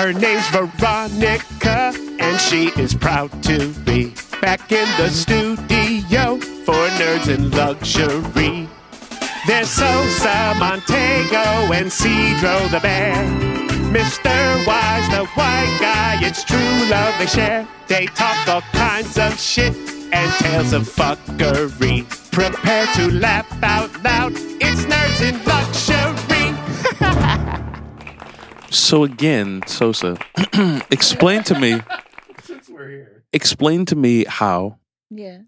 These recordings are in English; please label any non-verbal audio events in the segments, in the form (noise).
Her name's Veronica, and she is proud to be back in the studio for Nerds in Luxury. There's Sosa, Montego, and Cedro the Bear. Mr. Wise, the white guy, it's true love they share. They talk all kinds of shit and tales of fuckery. Prepare to laugh out loud, it's Nerds in Luxury. So again, Sosa, (clears throat) explain to me. (laughs) Since we're here, Explain to me how Yeah.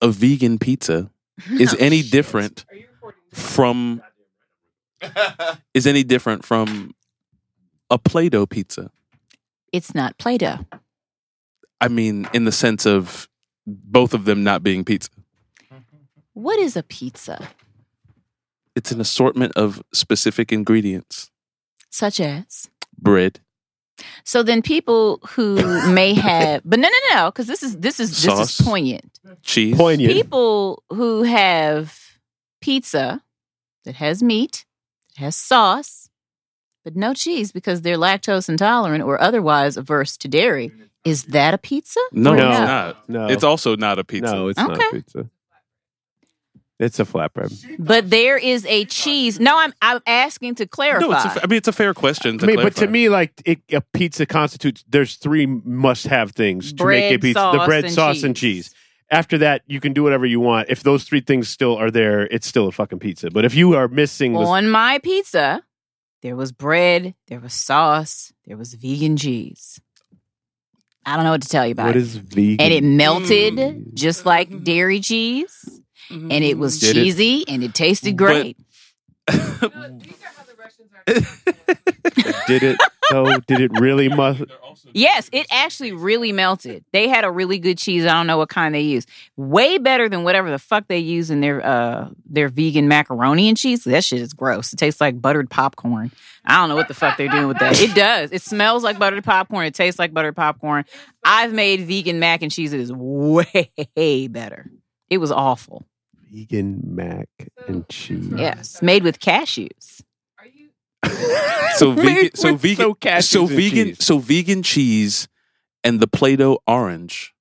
a vegan pizza (laughs) is oh, any different from is any different from a Play-Doh pizza. It's not Play Doh. I mean, in the sense of both of them not being pizza. What is a pizza? It's an assortment of specific ingredients. Such as? Bread, So then people who (laughs) may have, but no, no, no, because this is this is this is poignant. cheese. Poignant. People who have pizza that has meat, that has sauce, but no cheese because they're lactose intolerant or otherwise averse to dairy. Is that a pizza? No, Or it's No. not. No, It's also not a pizza. no, it's not Okay. pizza. It's a flatbread. But there is a cheese. No, I'm I'm asking to clarify. No, it's a, fa- I mean it's a fair question. To I mean, but to me, like it, a pizza constitutes. There's three must-have things to make a pizza: the bread, and sauce, and cheese. cheese. After that, you can do whatever you want. If those three things still are there, it's still a fucking pizza. But if you are missing the On my pizza, there was bread, there was sauce, there was vegan cheese. I don't know what to tell you about what it. is vegan? and it melted Mm. just like dairy cheese, and it was Did it? cheesy, and it tasted But- great. (laughs) did it though? Did it really? Mu- Yes, it actually really melted. They had a really good cheese. I don't know what kind they used. Way better than whatever the fuck they use in their uh their vegan macaroni and cheese. That shit is gross. It tastes like buttered popcorn. I don't know what the fuck they're doing with that. It does. It smells like buttered popcorn. It tastes like buttered popcorn. I've made vegan mac and cheese. It is way better. It was awful. Vegan mac and cheese. Yes, made with cashews. (laughs) so (laughs) vegan, so vegan, so cashews so vegan, cheese. so vegan cheese and the Play-Doh orange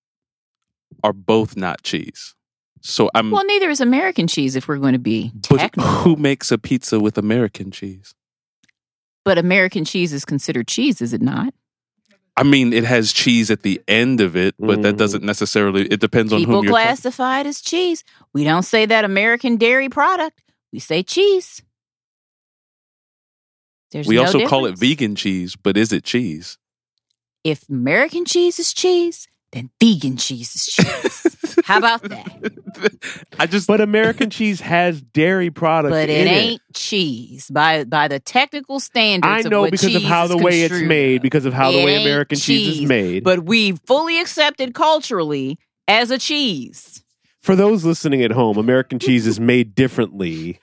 are both not cheese. So I'm. Well, neither is American cheese if we're going to be but technical. who makes a pizza with American cheese? But American cheese is considered cheese, is it not? I mean, it has cheese at the end of it, but that Mhm. doesn't necessarily. It depends on People whom you're. talking- classify it as cheese. We don't say that American dairy product. We say cheese. There's we no also call it vegan cheese, but is it cheese? If American cheese is cheese, then vegan cheese is cheese. How about that? (laughs) I just. But American cheese has dairy products But in it ain't cheese by by the technical standards. I of know what because of how the way it's made, because of how the way American cheese is made. But we fully accepted culturally as a cheese. For those listening at home, American cheese is made differently.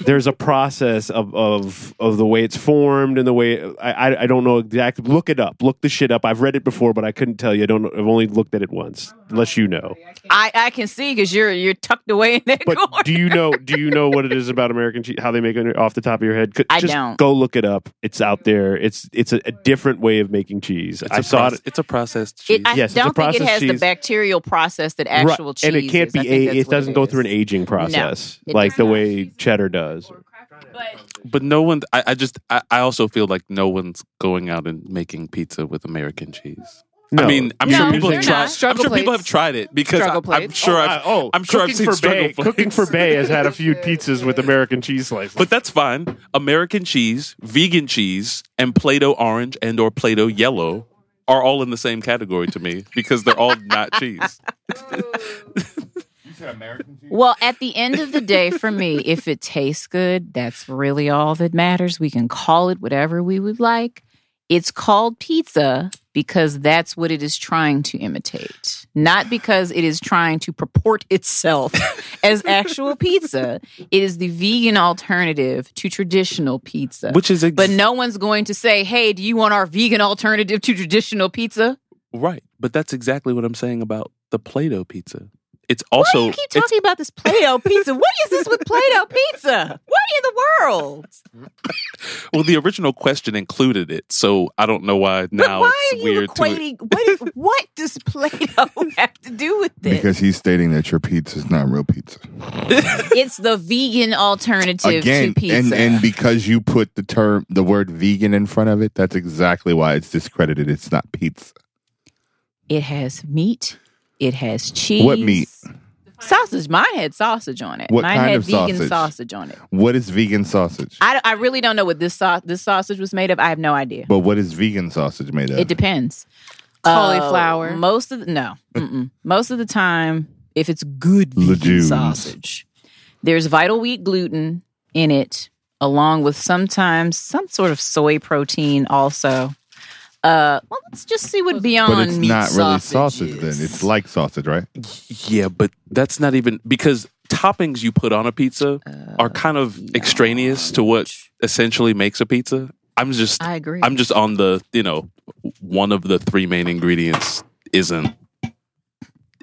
There's a process of, of of the way it's formed and the way I, I I don't know exactly. Look it up. Look the shit up. I've read it before, but I couldn't tell you. I don't. I've only looked at it once. Unless you know. I, I can see because you're you're tucked away in that But corner. do you know? Do you know what it is about American cheese? How they make it off the top of your head? Could- I don't. Go look it up. It's out there. It's it's a, a different way of making cheese. It's I a saw proce- it. It's a processed cheese. It, I Yes, it's a don't think it processed has the bacterial process that actual Right, cheese and it can't is. Be. A, it doesn't go through an aging process it like does the not. way cheddar does. but no one. I, I just. I, I also feel like no one's going out and making pizza with American cheese. No. I mean, I'm No, sure people they're have tried. not. I'm sure people plates. have tried it because Struggle I, am plates. sure oh, I've. oh, I'm sure I've Cooking seen for struggle Bae. plates. Cooking for Bae has had a few (laughs) pizzas with American cheese slices. But that's fine. American cheese, vegan cheese, and Play-Doh orange and or Play-Doh yellow are all in the same category to me because they're all not cheese. (laughs) Well, at the end of the day, for me, if it tastes good, that's really all that matters. We can call it whatever we would like. It's called pizza because that's what it is trying to imitate, not because it is trying to purport itself (laughs) as actual pizza. It is the vegan alternative to traditional pizza. Which is ex- but no one's going to say, "Hey, do you want our vegan alternative to traditional pizza?" right. But that's exactly what I'm saying about the Play-Doh pizza. It's also. Why also do you keep talking about this Play-Doh pizza? What is this with Play-Doh pizza? What in the world? (laughs) well, the original question included it, so I don't know why But now why it's are you weird to it. equating? What, is, what does Play-Doh (laughs) have to do with this? Because he's stating that your pizza is not real pizza. (laughs) it's the vegan alternative Again, to pizza. and and because you put the term the word vegan in front of it, that's exactly why it's discredited. It's not pizza. it has meat. It has cheese. What meat? Sausage. Mine had sausage on it. What Mine kind had of vegan sausage? sausage on it. What is vegan sausage? I, I really don't know what this sau- this sausage was made of. I have no idea. But what is vegan sausage made of? It depends. Cauliflower. Uh, most of the no, mm-mm. most of the time, if it's good vegan Legumes. sausage, there's vital wheat gluten in it, along with sometimes some sort of soy protein. Also, uh, well, let's just see what Beyond but it's Meat not really sausage sausage then. is. It's like sausage, right? Yeah, but that's not even because toppings you put on a pizza are kind of extraneous to what essentially makes a pizza. I'm just I agree. I'm just on the, you know, one of the three main ingredients isn't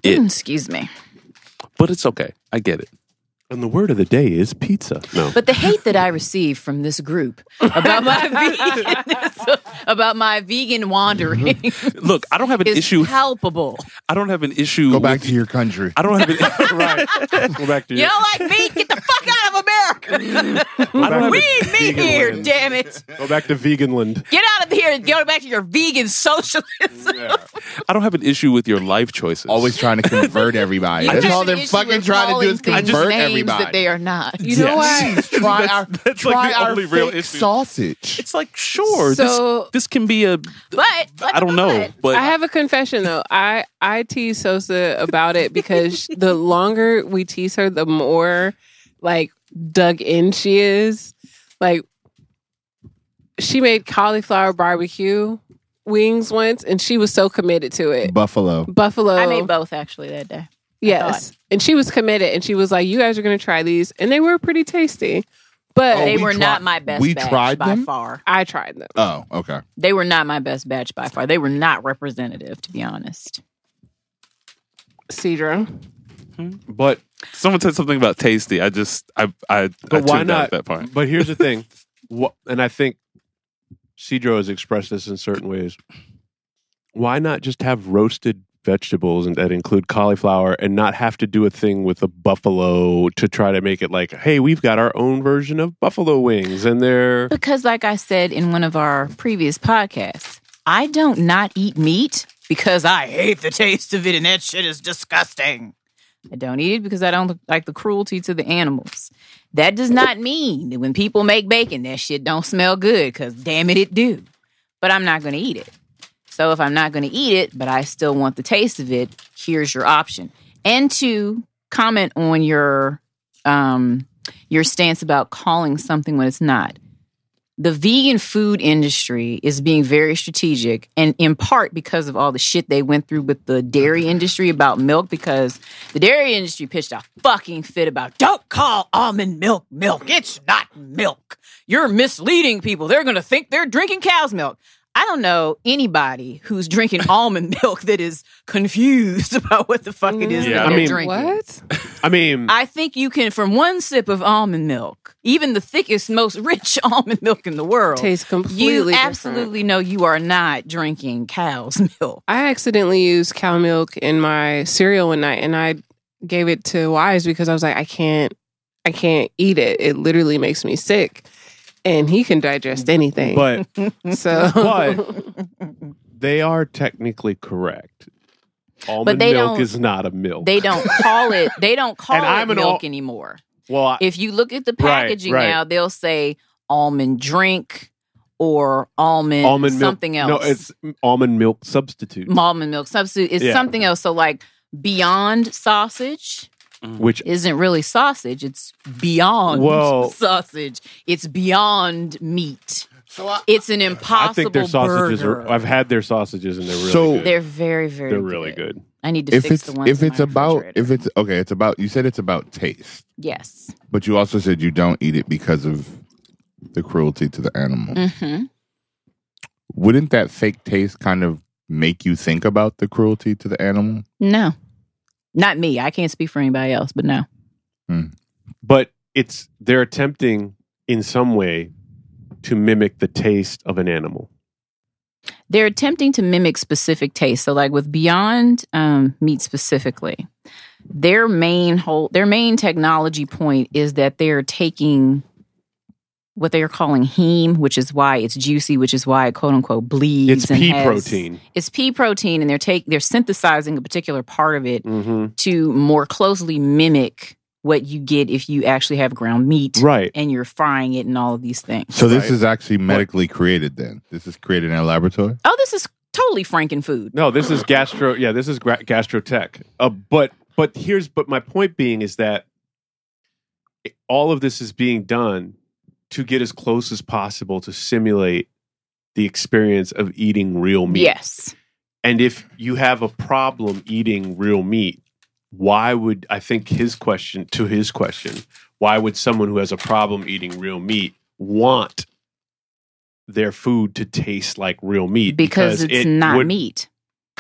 it. Mm, Excuse me. But it's okay. I get it. And the word of the day is pizza. No. But the hate that I receive from this group about my (laughs) vegan, (laughs) about my vegan wandering mm-hmm. Look, I don't have an is issue. palpable. I don't have an issue. Go back with- to your country. I don't have an. (laughs) right. Go back to You your don't like meat? Get the fuck out of America. Go back (laughs) to we need meat vegan here, land. damn it. Go back to veganland. Get out of here and go back to your vegan socialism. I don't have an issue with your life choices. Always trying to convert (laughs) everybody. That's all they're fucking trying to do is calling things convert names everybody. that they are not. (laughs) You know Yes. what? try our that's like try the our only real fake issue. sausage. It's like sure, So- this this can be a. But, but I don't know, but- but I have a confession though. I I tease Sosa about it because the longer we tease her, the more like dug in she is. Like she made cauliflower barbecue wings once, and she was so committed to it. Buffalo. Buffalo. I made both actually that day. Yes, and she was committed, and she was like, "You guys are going to try these," and they were pretty tasty. But Oh, they we were tri- not my best we batch tried by them? far. I tried them. Oh, okay. They were not my best batch by far. They were not representative, to be honest. Cedra. But someone said something about tasty. I just I I, I but why tuned out not at that part. But here's the thing, (laughs) what, and I think Cedro has expressed this in certain ways. Why not just have roasted vegetables and that include cauliflower and not have to do a thing with a buffalo to try to make it like, hey, we've got our own version of buffalo wings and they're Because, like I said in one of our previous podcasts, I don't not eat meat because I hate the taste of it and that shit is disgusting. I don't eat it because I don't like the cruelty to the animals. That does not mean that when people make bacon, that shit don't smell good because damn it, it do. But I'm not going to eat it. So if I'm not going to eat it, but I still want the taste of it, here's your option. And to comment on your um, your stance about calling something when it's not the vegan food industry is being very strategic and in part because of all the shit they went through with the dairy industry about milk because the dairy industry pitched a fucking fit about don't call almond milk milk. It's not milk. You're misleading people. They're going to think they're drinking cow's milk I don't know anybody who's drinking (laughs) almond milk that is confused (laughs) about what the fuck it is Yeah, that I they're mean- drinking. What? I mean I think you can, from one sip of almond milk, even the thickest, most rich (laughs) almond milk in the world, Tastes completely you different. absolutely know you are not drinking cow's milk. I accidentally used cow milk in my cereal one night, and I gave it to Wise because I was like, I can't, I can't eat it. It literally makes me sick, and he can digest anything. but (laughs) so, but they are technically correct. Almond they milk don't- is not a milk. They don't call it. They don't (laughs) call And it I'm an milk al- anymore. well, I, If you look at the packaging right. now, they'll say almond drink or almond, almond milk something else. No, it's almond milk substitute, almond milk substitute. is Yeah. something else. So like Beyond sausage which isn't really sausage. It's beyond Well- sausage. It's beyond meat. So I, It's an impossible I think their sausages burger. are. I've had their sausages and they're really So- good. They're very, very. They're really good. I need to if fix it's the ones if in it's my about if it's okay, it's about you said it's about taste, yes. but you also said you don't eat it because of the cruelty to the animal. hmm Wouldn't that fake taste kind of make you think about the cruelty to the animal? No, Not me. I can't speak for anybody else, but no. but it's they're attempting in some way to mimic the taste of an animal. They're attempting to mimic specific tastes. So, like with Beyond um, Meat specifically, their main whole their main technology point is that they're taking what they are calling heme, which is why it's juicy, which is why it quote unquote bleeds. It's and pea has- protein. It's pea protein, and they're take they're synthesizing a particular part of it hmm to more closely mimic what you get if you actually have ground meat Right. and you're frying it and all of these things. So this Right. is actually medically created. Then this is created in a laboratory. Oh, this is totally Franken food. No, this is gastro. Yeah, this is gra- gastrotech. Uh, but but here's but my point being is that all of this is being done to get as close as possible to simulate the experience of eating real meat. Yes. And if you have a problem eating real meat, why would I think his question to his question, why would someone who has a problem eating real meat want their food to taste like real meat? Because, it's it not would- meat. (laughs)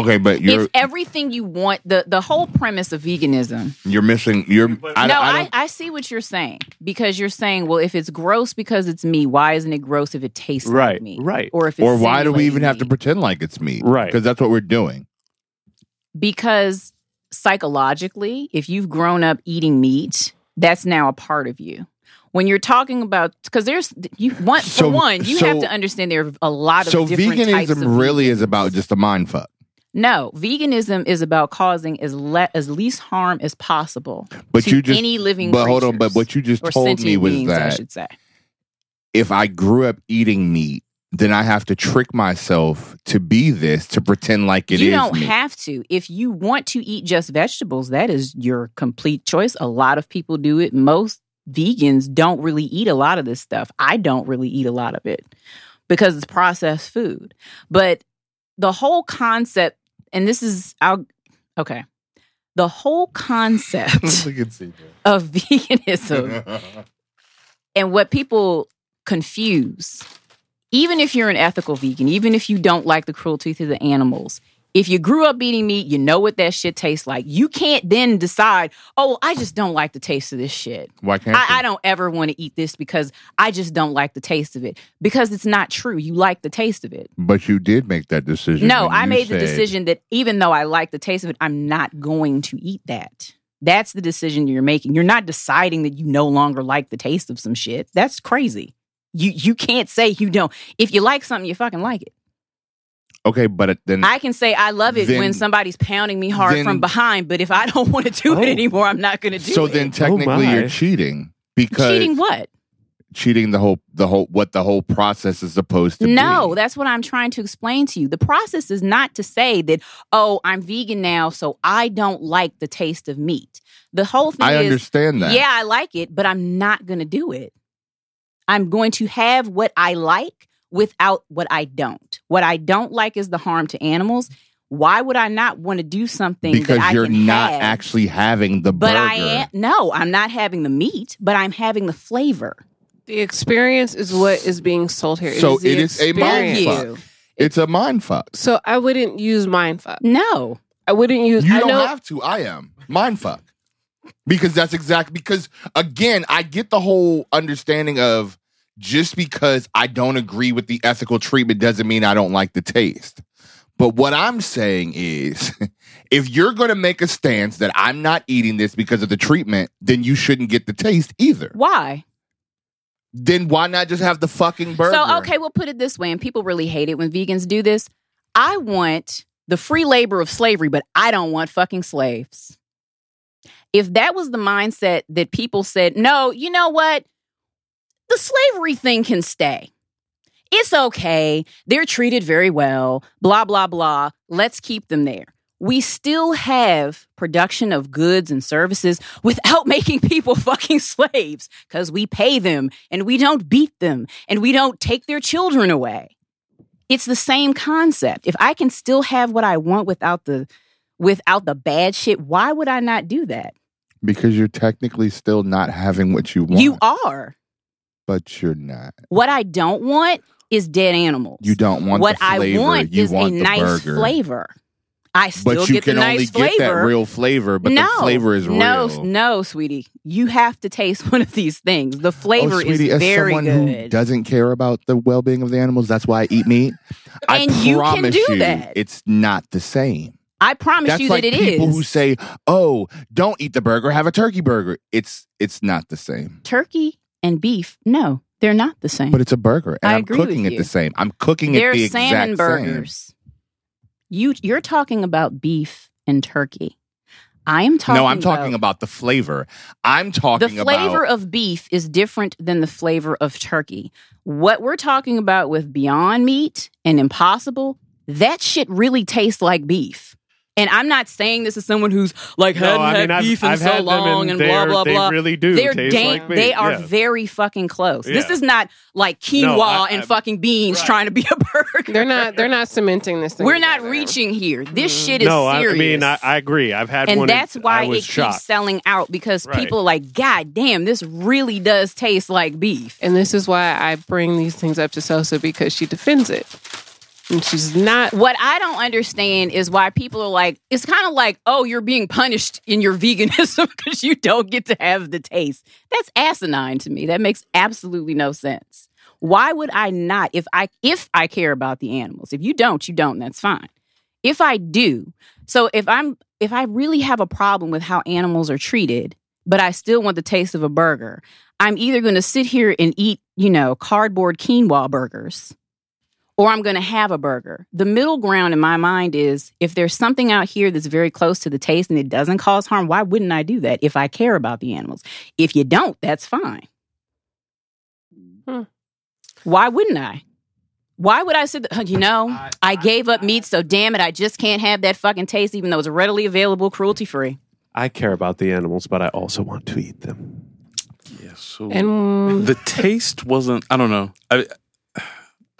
Okay, but you're it's everything you want. The the whole premise of veganism. you're missing. You're I, no, I I, I, see what you're saying. Because you're saying, well, if it's gross because it's meat, why isn't it gross if it tastes like Right, meat? right. Or if it's or why do we simulating even have to pretend like it's meat? Right. Because that's what we're doing. because psychologically, if you've grown up eating meat, that's now a part of you. When you're talking about, because there's you want So- for one, you so- have to understand there are a lot of So different types of veganism really is about just a mind fuck. No veganism is about causing as le- as least harm as possible But to you just any living. but hold on. But what you just told me was beings, I that should say. if I grew up eating meat, then I have to trick myself to be this to pretend like it is you don't meat. have to. If you want to eat just vegetables, that is your complete choice. A lot of people do it. Most vegans don't really eat a lot of this stuff. I don't really eat a lot of it because it's processed food. But the whole concept, and this is I'll okay. The whole concept Look at CJ. of veganism (laughs) and what people confuse, even if you're an ethical vegan, even if you don't like the cruelty to the animals, if you grew up eating meat, you know what that shit tastes like. You can't then decide, oh, I just don't like the taste of this shit. Why can't I, you? I don't ever want to eat this because I just don't like the taste of it. Because it's not true. You like the taste of it. But you did make that decision. No, I made the decision that even though I like the taste of it, I'm not going to eat that. That's the decision you're making. You're not deciding that you no longer like the taste of some shit. That's crazy. You you can't say you don't. If you like something, you fucking like it. Okay, but then I can say I love it Then- when somebody's pounding me hard then- from behind, but if I don't (laughs) want to do Oh. it anymore, I'm not going to do so it. So then oh technically my. you're cheating because cheating what? cheating the whole the whole what the whole process is supposed to No, be. that's what I'm trying to explain to you. The process is not to say that, oh, I'm vegan now, so I don't like the taste of meat. The whole thing I is, understand that. yeah, I like it, but I'm not going to do it. I'm going to have what I like without what I don't. What I don't like is the harm to animals. Why would I not want to do something because that I you're can not have? actually having the But burger. I am no, I'm not having the meat, but I'm having the flavor. The experience is what is being sold here. So the it is a mind fuck. It's a mind fuck. So I wouldn't use mindfuck. No. I wouldn't use. You I don't know. have to. I am mind fuck because that's exactly because again I get the whole understanding of just because I don't agree with the ethical treatment doesn't mean I don't like the taste. But what I'm saying is, (laughs) if you're going to make a stance that I'm not eating this because of the treatment, then you shouldn't get the taste either. Why? Then why not just have the fucking burger? So, okay, we'll put it this way, and people really hate it when vegans do this. I want the free labor of slavery, but I don't want fucking slaves. If that was the mindset that people said, no, you know what? The slavery thing can stay. It's okay. They're treated very well, blah, blah, blah. Let's keep them there. We still have production of goods and services without (laughs) making people fucking slaves because we pay them and we don't beat them and we don't take their children away. It's the same concept. If I can still have what I want without the without the bad shit, why would I not do that? because you're technically still not having what you want. You are. But you're not. What I don't want is dead animals. You don't want what flavor. I want you is want a nice burger. flavor. I still but you get can the only nice get that real flavor, but no, the flavor is real. no, no, sweetie. You have to taste (laughs) one of these things. The oh, flavor oh, sweetie, is as very someone who good. doesn't care about the well-being of the animals, that's why I eat meat. I And you can do you, that. it's not the same. I promise That's you like that it is. people who say, "Oh, don't eat the burger, have a turkey burger." It's it's not the same, turkey and beef. No, they're not the same. but it's a burger, and I am cooking it you. the same. I'm cooking they're it the salmon exact burgers. You you're talking about beef and turkey. I am talking. No, I'm talking about the flavor. I'm talking. the flavor about of beef is different than the flavor of turkey. What we're talking about with Beyond Meat and Impossible, that shit really tastes like beef. And I'm not saying this as someone who's like hadn't I had mean, I've- beef in I've so had long and and blah they're- blah they blah. really do They're taste dang, like meat, they are yeah. very fucking close. This is not like quinoa No, I- and I- fucking beans Right. trying to be a (laughs) burger. They're not. They're not cementing this thing. We're not together. reaching here. This mm. shit is no, I, I serious. mean, I, I agree. I've had and one. that's and why I it was keeps selling out because Right. people are like, God damn, this really does taste like beef. And this is why I bring these things up to Sosa because she defends it, and she's not. What I don't understand is why people are like, it's kind of like, oh, you're being punished in your (laughs) veganism because you don't get to have the taste. That's asinine to me. That makes absolutely no sense. Why would I not if I if I care about the animals? If you don't, you don't, that's fine. If I do, so if I'm if I really have a problem with how animals are treated, but I still want the taste of a burger, I'm either going to sit here and eat, you know, cardboard quinoa burgers or I'm going to have a burger. The middle ground in my mind is if there's something out here that's very close to the taste and it doesn't cause harm, why wouldn't I do that if I care about the animals? If you don't, that's fine. Hmm. Why wouldn't I? Why would I say that? You know, I, gave up meat, so damn it, I just can't have that fucking taste, even though it's readily available, cruelty free. I care about the animals, but I also want to eat them. Yeah, so And the taste wasn't. I don't know. I,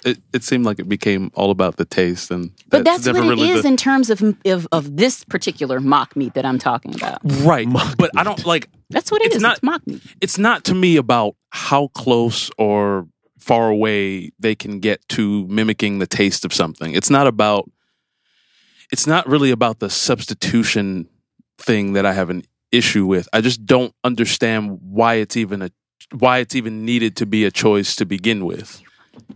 it it seemed like it became all about the taste, and But that's, never what it really is the, in terms of, of of this particular mock meat that I'm talking about. right. But I don't like. That's what it It's is. not- it's mock meat. It's not to me about how close or far away they can get to mimicking the taste of something. It's not about. It's not really about the substitution thing that I have an issue with. I just don't understand why it's even a why it's even needed to be a choice to begin with.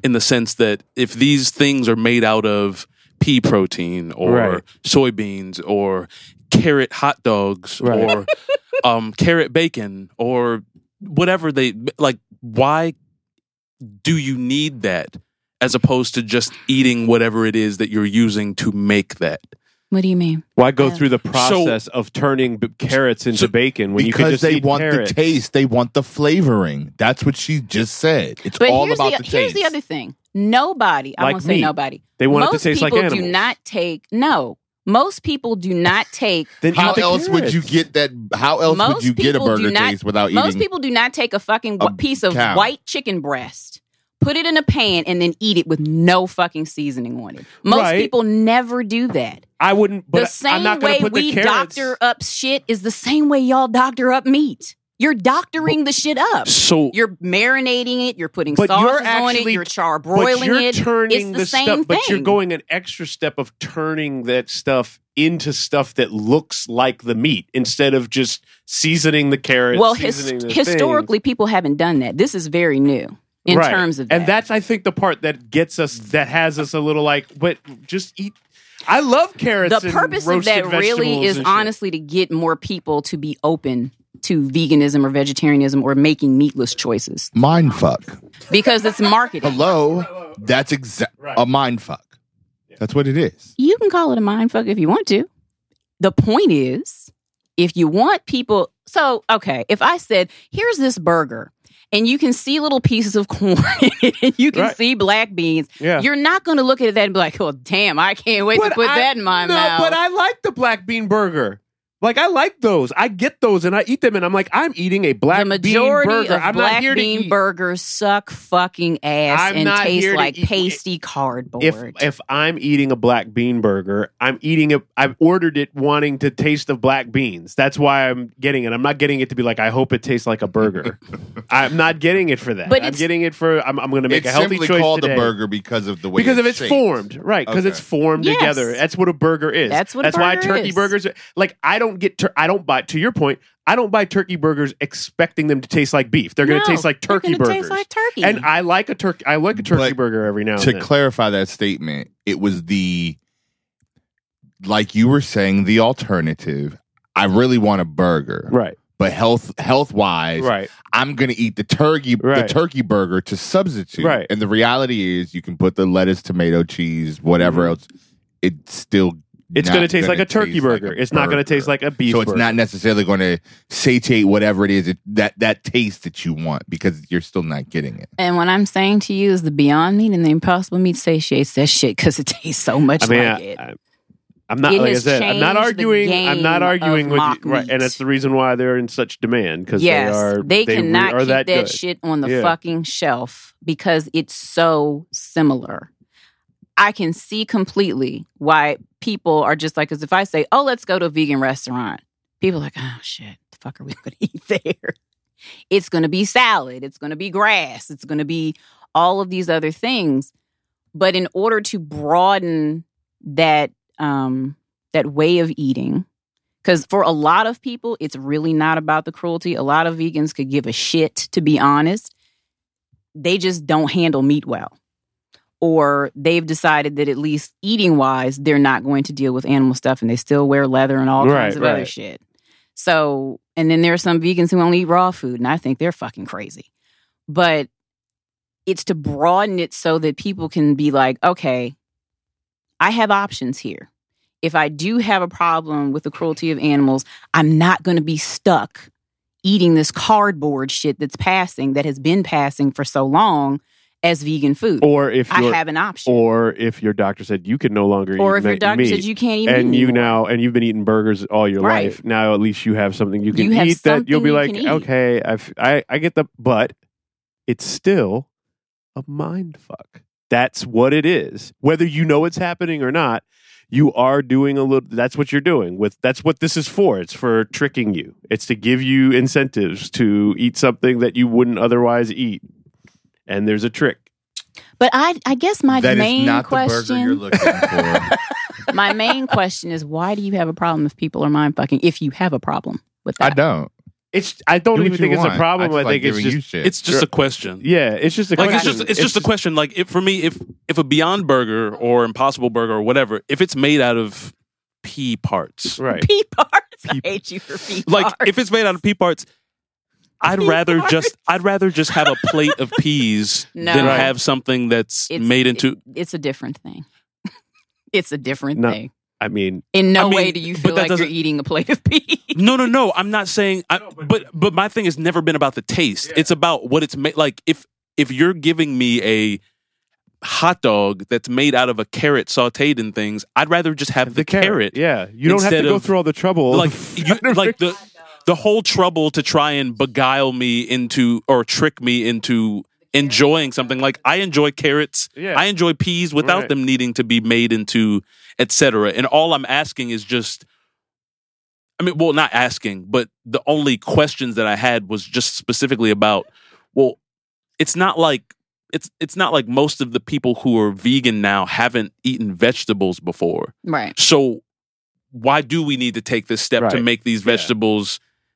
In the sense that if these things are made out of pea protein or Right. soybeans or carrot hot dogs Right. or (laughs) um, carrot bacon or whatever they like, why do you need that as opposed to just eating whatever it is that you're using to make that? What do you mean? Why go Yeah. through the process of turning b- carrots into So- bacon when you because just they eat want carrots? the taste, they want the flavoring. That's what she just said. It's But all here's about the, the, here's taste. the other thing. Nobody, I Like won't say meat. nobody. They want it to Most taste like people animals. do not take no. Most people do not take. Then How eat the else would you get that? How else would you get a people do burger not- taste without eating? Most eating? people do not take a fucking a piece of cow. white chicken breast, put it in a pan, and then eat it with no fucking seasoning on it. Most Right. people never do that. I wouldn't. But the I'm same way put the we carrots. doctor up shit is the same way y'all doctor up meat. You're doctoring the shit up. So You're marinating it. You're putting sauces you're on it. You're char but broiling you're it. turning it's the, the, same stuff, thing. but you're going an extra step of turning that stuff into stuff that looks like the meat instead of just seasoning the carrots. well, his, the historically, people haven't done that. This is very new in Right. terms of that. and that's I think the part that gets us that has us a little like, but just eat. I love carrots. the and purpose of that really is honestly to get more people to be open to veganism or vegetarianism or making meatless choices mind fuck. because it's marketing. Hello, that's exact a mind fuck. That's what it is. You can call it a mind fuck if you want to. The point is, if you want people, so okay, if I said, here's this burger, and you can see little pieces of corn and (laughs) you can Right. see black beans, Yeah. you're not going to look at that and be like, oh, damn, I can't wait to put I- that in my no, mouth. but I like the black bean burger. Like I like those. I get those and I eat them and I'm like, I'm eating a black the majority bean burger. of I'm black not here bean to eat. burgers suck fucking ass I'm and not taste here to like eat- pasty cardboard. if if I'm eating a black bean burger, I'm eating it. I've ordered it wanting to taste of black beans. That's why I'm getting it. I'm not getting it to be like I hope it tastes like a burger. (laughs) I'm not getting it for that. But I'm getting it for. I'm, I'm going to make it's a healthy simply choice called today a burger because of the way because of its shaped. formed, right? Because Okay. it's formed Yes. together. That's what a burger is. That's what a That's why turkey is. burgers. Are, like I don't get. Tur- I don't buy. To your point, I don't buy turkey burgers expecting them to taste like beef. They're going No, to taste like they're turkey gonna burgers. Taste like turkey. and I like a turkey. I like a turkey But burger every now and to then. clarify that statement, it was the like you were saying the alternative. I really want a burger, right. but health health wise, Right. I'm gonna eat the turkey the turkey burger to substitute. Right. And the reality is, you can put the lettuce, tomato, cheese, whatever Mhm. else. It's still It's going to taste like gonna a turkey taste like burger. a it's not going to taste like a beef. so it's burger. not necessarily going to satiate whatever it is it, that that taste that you want because you're still not getting it. And what I'm saying to you is the Beyond Meat and the Impossible Meat satiates that shit because it tastes so much I mean, like I, it. I, I'm not It like I said. I'm not arguing. I'm not arguing with you, right, and that's the reason why they're in such demand because yes, they are. they, re- cannot are keep that, that, shit on the Yeah. fucking shelf because it's so similar. I can see completely why people are just like, because if I say, "Oh, let's go to a vegan restaurant," people are like, "Oh shit, the fuck are we going (laughs) to eat there?" It's going to be salad. It's going to be grass. It's going to be all of these other things. But in order to broaden that um, that way of eating, because for a lot of people, it's really not about the cruelty. A lot of vegans could give a shit, to be honest. They just don't handle meat well. Or they've decided that at least eating wise, they're not going to deal with animal stuff and they still wear leather and all Right, kinds of other shit. So, and then there are some vegans who only eat raw food, and I think they're fucking crazy. But it's to broaden it so that people can be like, okay, I have options here. If I do have a problem with the cruelty of animals, I'm not going to be stuck eating this cardboard shit that's passing, that has been passing for so long as vegan food. Or if I have an option. or if your doctor said you can no longer Or eat if your doctor said you can't eat meat and you anymore. now and you've been eating burgers all your Right. life. Now at least you have something you can You have eat that you'll be you like, can eat. okay, I've, I I get the, but it's still a mind fuck. That's what it is. Whether you know it's happening or not, you are doing a little. That's what you're doing with. That's what this is for. It's for tricking you. It's to give you incentives to eat something that you wouldn't otherwise eat. And there's a trick. But I, I guess my That is main not the burger you're question, looking for. (laughs) my main question is, why do you have a problem if people are mind fucking? If you have a problem with that? I that, don't. It's. I don't Do even what you think it's a problem. I, I, just like think it's giving just. shit. It's just a question. Yeah, it's just a Like question. it's just it's, just a question. Like if for me, if if a Beyond Burger or Impossible Burger or whatever, if it's made out of pea parts, right. pea parts. Pea- I hate you for pea like parts. if it's made out of pea parts, I'd (laughs) rather parts. just I'd rather just have a plate of peas (laughs) No. than have something that's It's- made into. it- it's a different thing. (laughs) it's a different No. thing. I mean, In no I mean, way do you feel like you're eating a plate of peas. No, no, no. I'm not saying. I, but but my thing has never been about the taste. It's about what it's made. Like if if you're giving me a hot dog that's made out of a carrot sautéed in things, I'd rather just have the, carrot. Yeah, you don't have to go of- through all the trouble. Like you, like the the whole trouble to try and beguile me into or trick me into enjoying something like I enjoy carrots. Yeah. I enjoy peas without Right. them needing to be made into etc. And all I'm asking is just I mean, well, not asking, but the only questions that I had was just specifically about well, it's not like it's it's not like most of the people who are vegan now haven't eaten vegetables before. right. So why do we need to take this step to make these Yeah.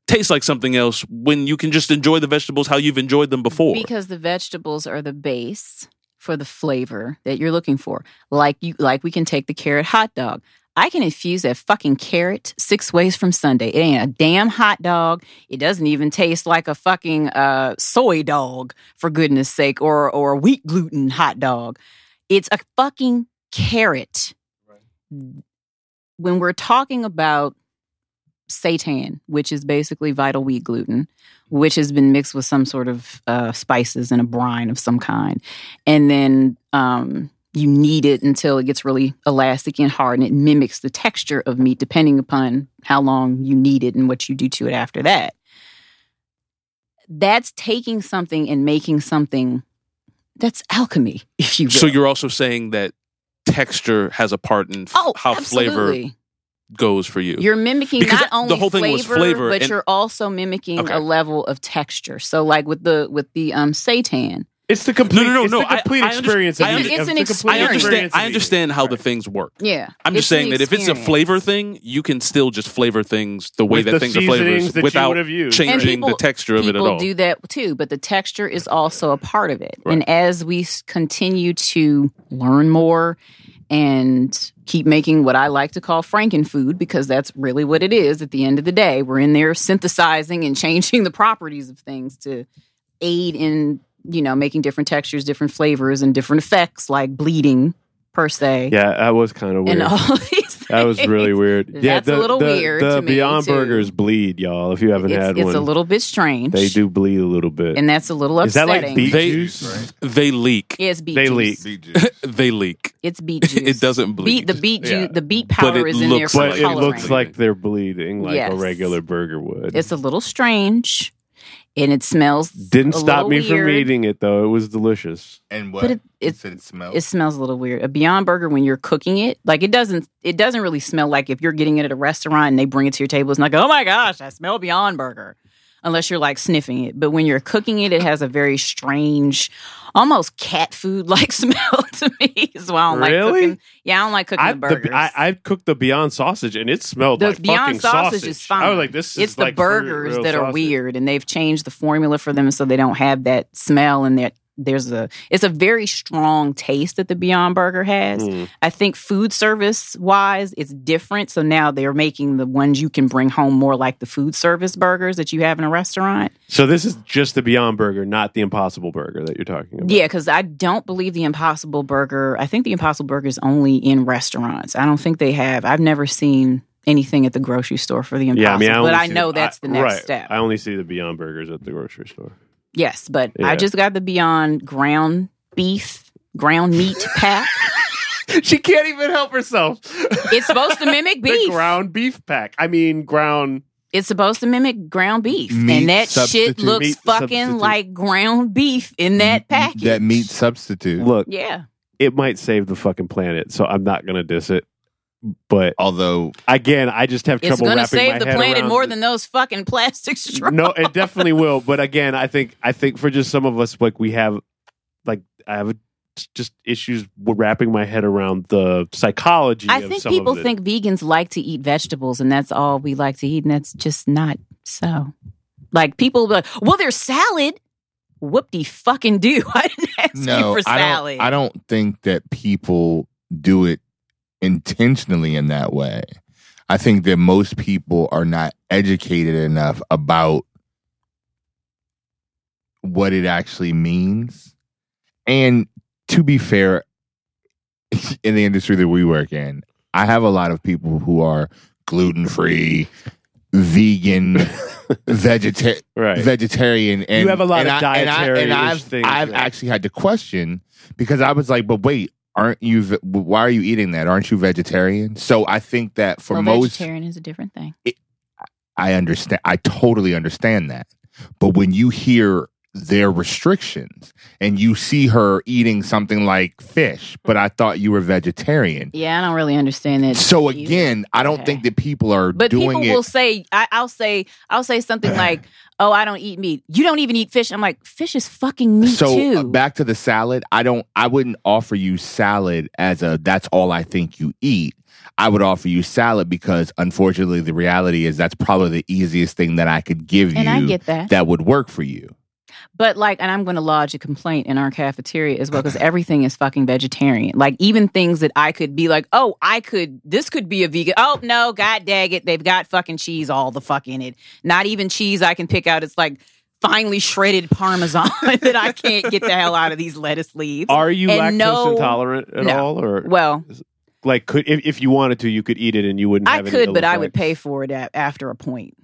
Vegetables taste like something else when you can just enjoy the vegetables how you've enjoyed them before? Because the vegetables are the base for the flavor that you're looking for. Like you like we can take the carrot hot dog. I can infuse that fucking carrot six ways from Sunday. It ain't a damn hot dog. It doesn't even taste like a fucking uh, soy dog, for goodness sake, or or a wheat gluten hot dog. It's a fucking carrot. When we're talking about seitan, which is basically vital wheat gluten, which has been mixed with some sort of uh, spices and a brine of some kind, and then um, you knead it until it gets really elastic and hard and it mimics the texture of meat depending upon how long you knead it and what you do to it after that. That's taking something and making something that's alchemy, if you will. So you're also saying that texture has a part in f- oh, how flavor absolutely. Goes for you. You're mimicking Because not only the only whole thing flavor, was flavor but and- you're also mimicking Okay. a level of texture. So, like with the with the um seitan, It's the complete. No, no, no, it's no, the I- complete I experience. I of under- It's an the complete I understand. I understand how the things work. yeah, I'm just saying that if it's a flavor thing, you can still just flavor things the way With that the things are seasonings flavors without would have used. changing people- the texture of it at people all. do that too, but the texture is also a part of it. Right. And as we continue to learn more and keep making what I like to call frankenfood, because that's really what it is at the end of the day, we're in there synthesizing and (laughs) changing the properties of things to aid in you know making different textures, different flavors, and different effects like bleeding per se. Yeah, that was kind of weird. And all (laughs) these That was really things. (laughs) weird. yeah, That's a the, little the, weird The to me, Beyond too. Burgers bleed, y'all. If you haven't It's, had it's one, a little bit strange. they do bleed a little bit. and that's a little Is that upsetting. like beet They- juice? they leak. Yeah, it's beet They juice. leak. Beet. (laughs) They leak. It's beet (laughs) juice. It doesn't bleed. Beet, the beet juice, Yeah. the beet But powder it is in there for But like it looks like they're bleeding like Yes. a regular burger would. it's a little strange, and it smells. Didn't a stop me weird, from eating it though. It was delicious. And what? But it, You it said it smells. it smells a little weird. A Beyond Burger when you're cooking it, like it doesn't it doesn't really smell like if you're getting it at a restaurant and they bring it to your table. It's not like oh my gosh, I smell Beyond Burger, unless you're like sniffing it. But when you're cooking it, it has a very strange, almost cat food (laughs) like smell to me. So I don't Really? like cooking. Yeah, I don't like cooking I, the burgers. I, I cooked the Beyond sausage and it smelled the like Beyond fucking sausage, sausage. is fine. I was like, this is it's the like burgers that are sausage. weird, and they've changed the formula for them so they don't have that smell and that there's a it's a very strong taste that the Beyond Burger has. Mm. I think food service wise, it's different. So now they're making the ones you can bring home more like the food service burgers that you have in a restaurant. So this is just the Beyond Burger, not the Impossible Burger that you're talking about. Yeah, because I don't believe the Impossible Burger. I think the Impossible Burger is only in restaurants. I don't think they have. I've never seen anything at the grocery store for the Impossible. Yeah, I mean, I but I know the- that's the next right. step. I only see the Beyond Burgers at the grocery store. Yes, but Yeah. I just got the Beyond ground beef, ground meat (laughs) pack. she can't even help herself. It's supposed to mimic (laughs) the beef. ground beef pack. I mean, ground. It's supposed to mimic ground beef, Meat and that shit looks Meat fucking substitute. like ground beef in that package. That meat substitute. Look, yeah. it might save the fucking planet, so I'm not gonna diss it. But Although again, I just have trouble It's trouble gonna wrapping save the head planet around more than those fucking plastic (laughs) straws. no, it definitely will. But again, I think I think for just some of us, like we have, like I have just issues wrapping my head around the psychology. I of think some people of it. think vegans like to eat vegetables, and that's all we like to eat, and that's just not so. Like people be like, "Well, there's salad." Whoop de fucking do! (laughs) I didn't ask no, you for I salad. don't. I don't think that people do it intentionally in that way. I think that most people are not educated enough about what it actually means. And to be fair, in the industry that we work in, I have a lot of people who are gluten free, vegan, (laughs) vegetarian right. vegetarian and You have a lot and of I, and, I, and I've, things, I've actually had to question because I was like, but wait, aren't you? ve- Why are you eating that? Aren't you vegetarian? So I think that for well, most, vegetarian is a different thing. I understand. I totally understand that. But when you hear their restrictions and you see her eating something like fish, but I thought you were vegetarian. Yeah, I don't really understand that. So again, I don't Okay. think that people are But people it. will say, I, I'll say, I'll say something (sighs) like, "Oh, I don't eat meat. You don't even eat fish." I'm like, "Fish is fucking meat so too." uh, back to the salad i don't i wouldn't offer you salad as a that's all i think you eat i would offer you salad because unfortunately the reality is that's probably the easiest thing that i could give you and I get that. that would work for you But like, and I'm going to lodge a complaint in our cafeteria as well because everything is fucking vegetarian. Like even things that I could be like, oh, I could, this could be a vegan. Oh no, god dang it, they've got fucking cheese all the fuck in it. Not even cheese I can pick out. It's like finely shredded parmesan (laughs) that I can't get the hell out of these lettuce leaves. Are you And lactose no- intolerant at no. all, or Well, like could if, if you wanted to, you could eat it and you wouldn't. I could, but I would pay for it a- after a point.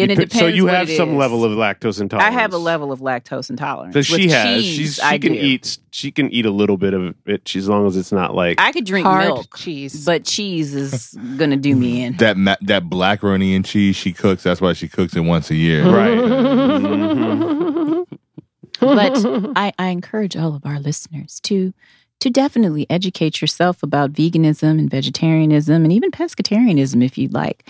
And it Dep- depends. So you have some is. level of lactose intolerance. I have a level of lactose intolerance. So she With has. cheese, She's she I can do. eat. She can eat a little bit of it. As long as it's not like. I could drink Hard milk, cheese. but cheese is gonna do me in. That ma- that blackberry and cheese she cooks. That's why she cooks it once a year. Right. (laughs) But I, I encourage all of our listeners to to definitely educate yourself about veganism and vegetarianism and even pescatarianism if you'd like.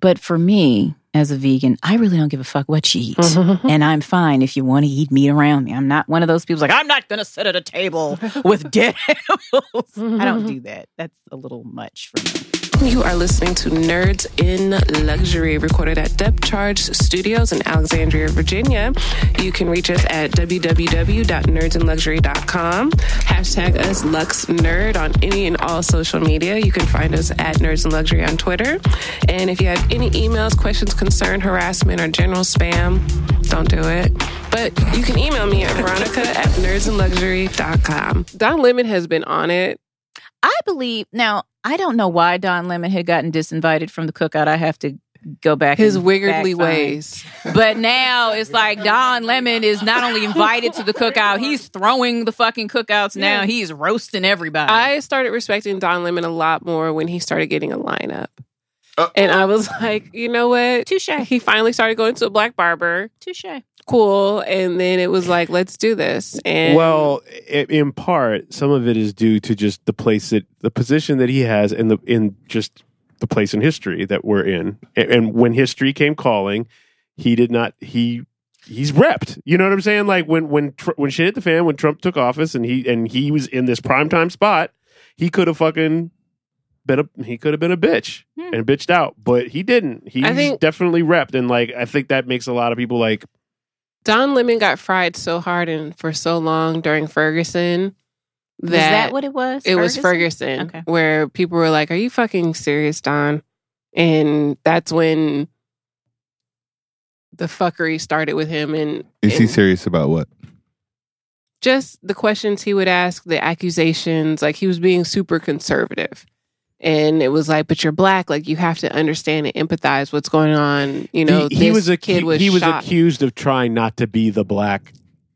But for me, as a vegan, I really don't give a fuck what you eat. Mm-hmm. and I'm fine if you want to eat meat around me. I'm not one of those people like, I'm not going to sit at a table (laughs) with dead animals. I don't do mm-hmm. that. That's a little much for me. You are listening to Nerds in Luxury, recorded at Depth Charge Studios in Alexandria, Virginia. You can reach us at www.nerdsinluxury.com. Hashtag us LuxNerd on any and all social media. You can find us at Nerds in Luxury on Twitter. And if you have any emails, questions, concern, harassment, or general spam, don't do it. But you can email me at veronica at nerdsinluxury.com. Don Lemon has been on it. I believe now. I don't know why Don Lemon had gotten disinvited from the cookout. I have to go back His and wiggledy fact find. ways. (laughs) But now it's like Don Lemon is not only invited to the cookout, he's throwing the fucking cookouts now. Yeah. He's roasting everybody. I started respecting Don Lemon a lot more when he started getting a lineup. Uh, and I was (laughs) like, you know what? Touche. He finally started going to a black barber. Touche. Cool. And then it was like, let's do this. And well, in part, some of it is due to just the place that the position that he has, and the in just the place in history that we're in. And, and when history came calling, he did not. He he's repped. You know what I'm saying? Like when when Tr- when shit hit the fan, when Trump took office, and he and he was in this primetime spot, he could have fucking been a he could have been a bitch Hmm. and bitched out, but he didn't. He's think- definitely repped, and like I think that makes a lot of people like. Don Lemon got fried so hard and for so long during Ferguson that, Was that what it was? it was Ferguson, Okay. where people were like, Are you fucking serious, Don? And that's when the fuckery started with him and, Is he serious about what? just the questions he would ask, the accusations, like he was being super conservative. And it was like, but you're black, like you have to understand and empathize what's going on. You know, he, he was a kid was he was shot accused of trying not to be the black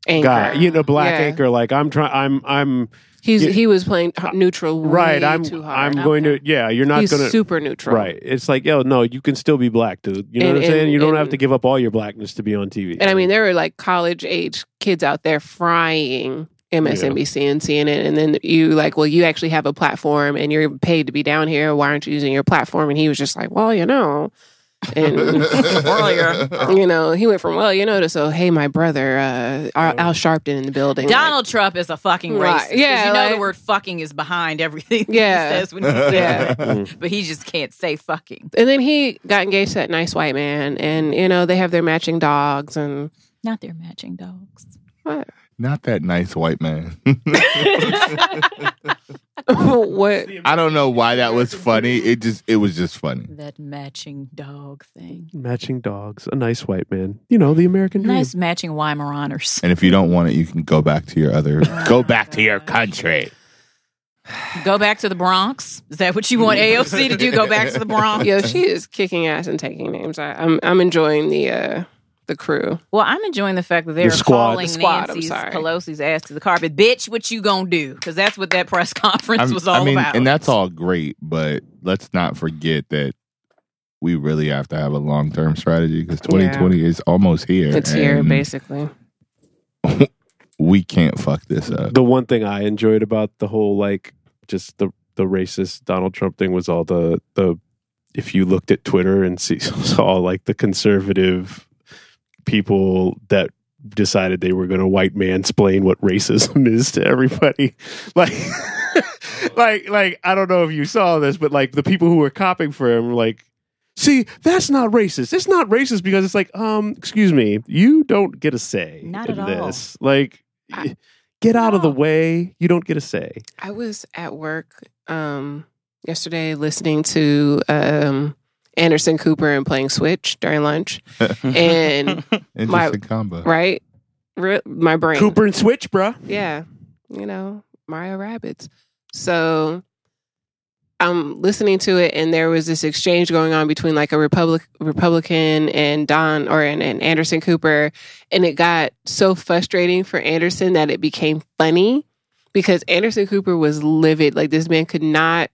anchor. guy, you know, black Yeah. anchor. Like I'm trying, I'm, I'm He's Yeah. he was playing uh, neutral, right. I'm. I'm going to, yeah. You're not gonna, super neutral, right. It's like, yo, no, you can still be black, dude. You know And- what I'm saying? and- You don't and- have to give up all your blackness to be on TV. And I mean, there were like college age kids out there frying MSNBC and CNN, and then you like, well, you actually have a platform and you're paid to be down here. Why aren't you using your platform? And he was just like, well, you know, and (laughs) you know, he went from well, you know, to so hey, my brother, uh, Al Al Sharpton in the building. Donald Trump is a fucking racist. Right. 'cause Yeah, you know the word fucking is behind everything Yeah. he says when he says Yeah. it. (laughs) But he just can't say fucking. and then he got engaged to that nice white man, and you know, they have their matching dogs and Not their matching dogs. what? Not that nice white man. (laughs) what? I don't know why that was funny. It just it was just funny. That matching dog thing. matching dogs, a nice white man. You know, the American dream. Nice matching Weimaraners. And if you don't want it, you can go back to your other (laughs) go back to your country. Go back to the Bronx. Is that what you want (laughs) AOC to do? Go back to the Bronx? Yo, she is kicking ass and taking names. I, I'm I'm enjoying the uh the crew. Well, I'm enjoying the fact that they're The calling The squad, I'm Nancy. Pelosi's ass to the carpet. Bitch, what you gonna do? Because that's what that press (laughs) conference I'm- was all I mean, about. and that's all great, but let's not forget that we really have to have a long term strategy because 2020 is almost here. It's here, basically. (laughs) We can't fuck this up. the one thing I enjoyed about the whole like just the the racist Donald Trump thing was all the the if you looked at Twitter and see (laughs) saw like the conservative people that decided they were going to white mansplain what racism (laughs) is to everybody (laughs) like (laughs) like like I don't know if you saw this but like the people who were copying for him were like See, that's not racist. It's not racist because it's like, um, excuse me, you don't get a say Not in at all. Like, I- get out of the way. You don't get a say. I was at work um yesterday listening to um Anderson Cooper and playing Switch during lunch. (laughs) And Interesting my- combo. right? Re- my brain. Cooper and Switch, bruh. Yeah. You know, Mario Rabbids. So I'm listening to it, and there was this exchange going on between like a Republic Republican and Don or and, and Anderson Cooper, and it got so frustrating for Anderson that it became funny because Anderson Cooper was livid. Like this man could not,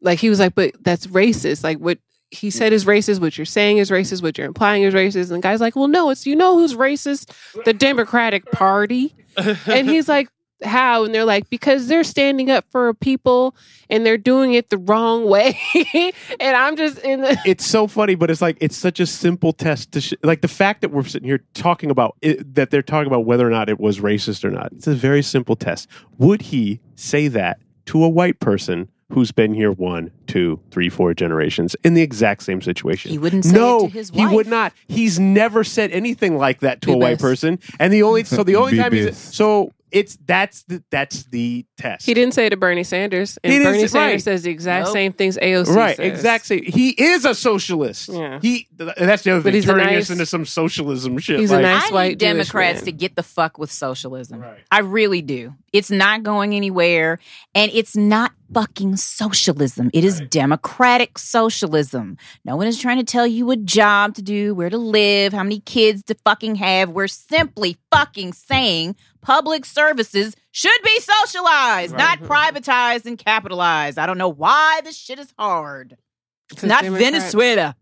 like he was like, but that's racist. Like what he said is racist. What you're saying is racist. What you're implying is racist. And the guy's like, well, no, it's you know who's racist, the Democratic Party. and he's (laughs) like, how? And they're like, because they're standing up for people and they're doing it the wrong way. (laughs) and I'm just in the. it's so funny, but it's like it's such a simple test to sh- like the fact that we're sitting here talking about it, that they're talking about whether or not it was racist or not. It's a very simple test. Would he say that to a white person who's been here one, two, three, four generations in the exact same situation? He wouldn't say no, it to his wife. he would not. He's never said anything like that to Be a white best. person. And the only so the only (laughs) Be time he's so it's that's the that's the test. He didn't say it to Bernie Sanders. And He didn't Bernie say- right. Sanders says the exact Nope. same things AOC right, says. exactly. He is a socialist. Yeah. He that's the other But thing. he's Turning nice- us into some socialism shit. he's a like, nice- I white need Jewish Democrats man. to get the fuck with socialism. Right. I really do. It's not going anywhere, and it's not fucking socialism. It is democratic socialism. No one is trying to tell you what job to do, where to live, how many kids to fucking have. We're simply fucking saying public services should be socialized, not privatized and capitalized. I don't know why this shit is hard. It's not Democrats- Venezuela.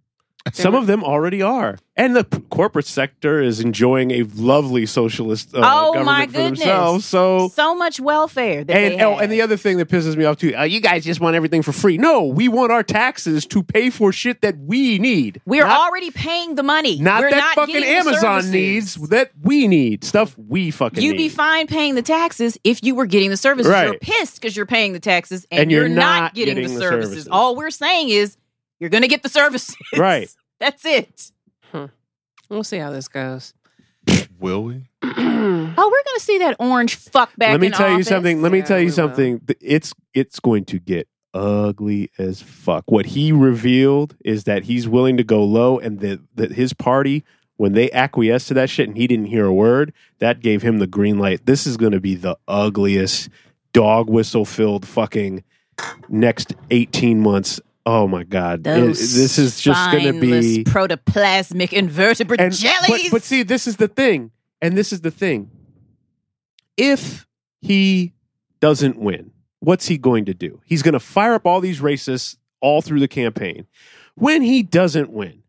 Some of them already are, and the p- corporate sector is enjoying a lovely socialist uh, Oh, government my for goodness. themselves. So, So much welfare. And oh, and the other thing that pisses me off too, uh, you guys just want everything for free. No, we want our taxes to pay for shit that we need. We're not, already paying the money. not We're that not fucking Amazon needs that we need stuff we fucking You'd need. be fine paying the taxes if you were getting the services. You're pissed because you're paying the taxes and, And you're not, not getting, getting the, the services. services. All we're saying is you're going to get the services. Right. (laughs) That's it. Hmm. We'll see how this goes. Will we? (clears throat) Oh, we're going to see that orange fuck back. Let me in tell you something. Let me Yeah, tell you something. Th- It's it's going to get ugly as fuck. What he revealed is that he's willing to go low, and that that his party, when they acquiesced to that shit, and he didn't hear a word, that gave him the green light. This is going to be the ugliest dog whistle filled fucking next eighteen months. Oh my god! It- this is just going to be protoplasmic invertebrate and, jellies. But, but see, this is the thing, and this is the thing. If he doesn't win, what's he going to do? He's going to fire up all these racists all through the campaign. When he doesn't win,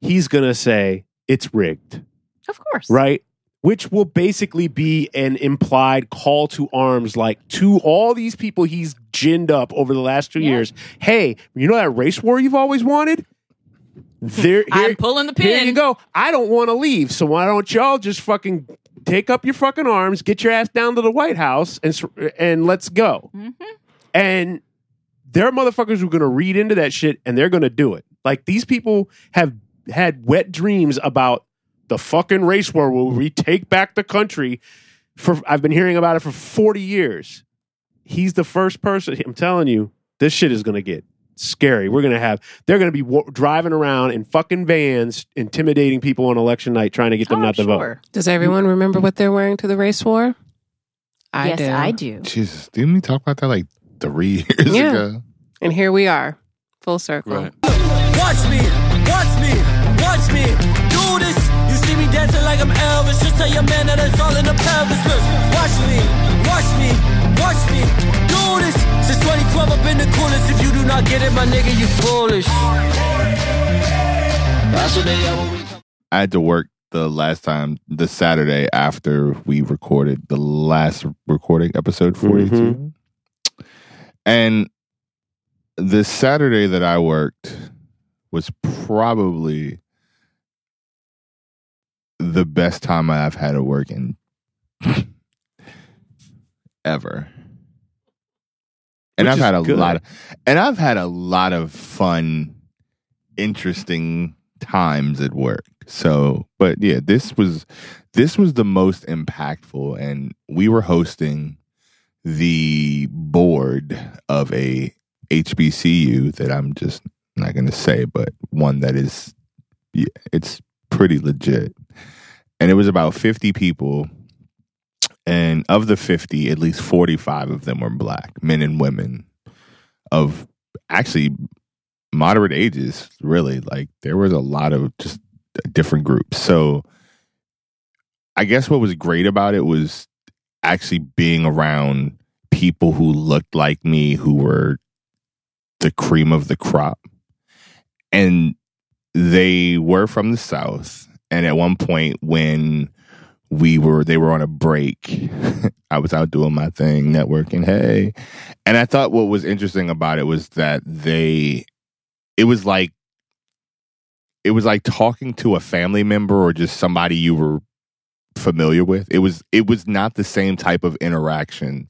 he's going to say it's rigged, of course. right? Which will basically be an implied call to arms, like to all these people he's ginned up over the last two Yeah. years. Hey, you know that race war you've always wanted? There, (laughs) I'm pulling the pin. here you go. I don't want to leave, so why don't y'all just fucking take up your fucking arms, get your ass down to the White House, and and let's go. Mhm. And there are motherfuckers who are going to read into that shit, and they're going to do it. Like these people have had wet dreams about the fucking race war will retake back the country. For I've been hearing about it for forty years. He's the first person. I'm telling you, this shit is going to get scary. We're going to have. They're going to be wa- driving around in fucking vans, intimidating people on election night, trying to get them Oh, not to vote. Does everyone remember what they're wearing to the race war? I yes, do. I do. Jesus, didn't we talk about that like three (laughs) years Yeah. ago? And here we are, full circle. Right. Watch me, watch me, watch me do this. You see me dancing like I'm Elvis. Just tell your man that it's all in the pelvis. Look, watch me, watch me, watch me do this. Since 2012, I've been the coolest. If you do not get it, my nigga, you foolish. That's what they I had to work the last time, the Saturday after we recorded the last recording, episode 42. Mm-hmm. And the Saturday that I worked was probably the best time I've had at work in ever. And Which I've had a good. lot of and I've had a lot of fun, interesting times at work. So, but yeah, this was this was the most impactful and we were hosting the board of a HBCU that I'm just not going to say, but one that is it's pretty legit. And it was about 50 people and of the 50, at least 45 of them were black, men and women of actually moderate ages, really. Like there was a lot of just different groups. So I guess what was great about it was actually being around people who looked like me, who were the cream of the crop. And they were from the South. And at one point when we were they were on a break, (laughs) I was out doing my thing, networking, hey. And I thought what was interesting about it was that they it was like it was like talking to a family member or just somebody you were familiar with. It was it was not the same type of interaction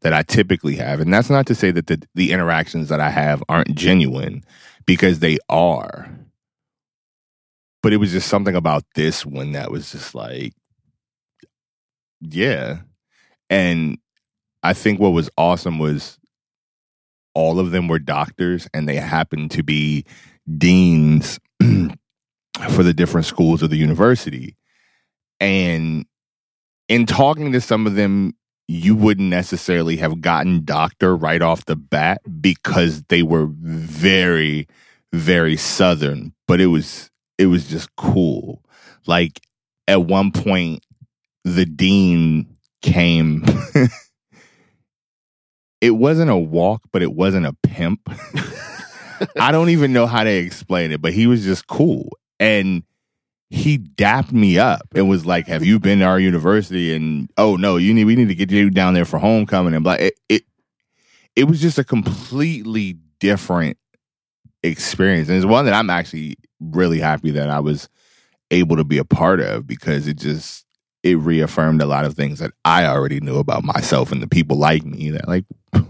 that I typically have. And that's not to say that the, the interactions that I have aren't genuine because they are. But it was just something about this one that was just like, yeah. And I think what was awesome was all of them were doctors and they happened to be deans (clears throat) for the different schools of the university. And in talking to some of them, you wouldn't necessarily have gotten doctor right off the bat because they were very, very southern, but it was it was just cool. Like at one point, the dean came. (laughs) it wasn't a walk, but it wasn't a pimp. (laughs) I don't even know how to explain it, but he was just cool. And he dapped me up and was like, "Have you been to our university?" And oh no, you need we need to get you down there for homecoming. And like it, it, it was just a completely different experience, and it's one that I'm actually really happy that I was able to be a part of because it just it reaffirmed a lot of things that I already knew about myself and the people like me that like (laughs) he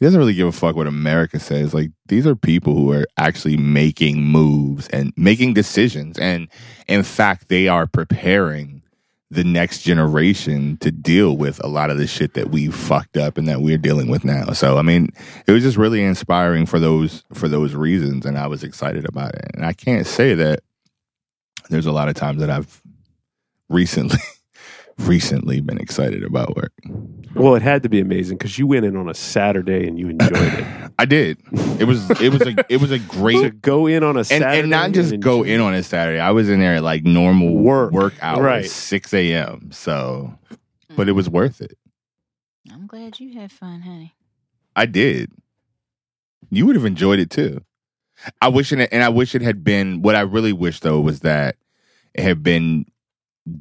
doesn't really give a fuck what America says. Like these are people who are actually making moves and making decisions, and in fact, they are preparing the next generation to deal with a lot of the shit that we fucked up and that we're dealing with now. So, I mean, it was just really inspiring for those for those reasons, and I was excited about it. And I can't say that there's a lot of times that I've recently (laughs) recently been excited about work. Well, it had to be amazing because you went in on a Saturday and you enjoyed it. (clears throat) I did. It was it was a it was a (laughs) great to great go in on a and, Saturday and not just and go in on a Saturday. I was in there at like normal Work. work hours, Right. six a.m. So, but it mm. was worth it. I'm glad you had fun, honey. I did. You would have enjoyed it too. I wish it, and I wish it had been. What I really wish though was that it had been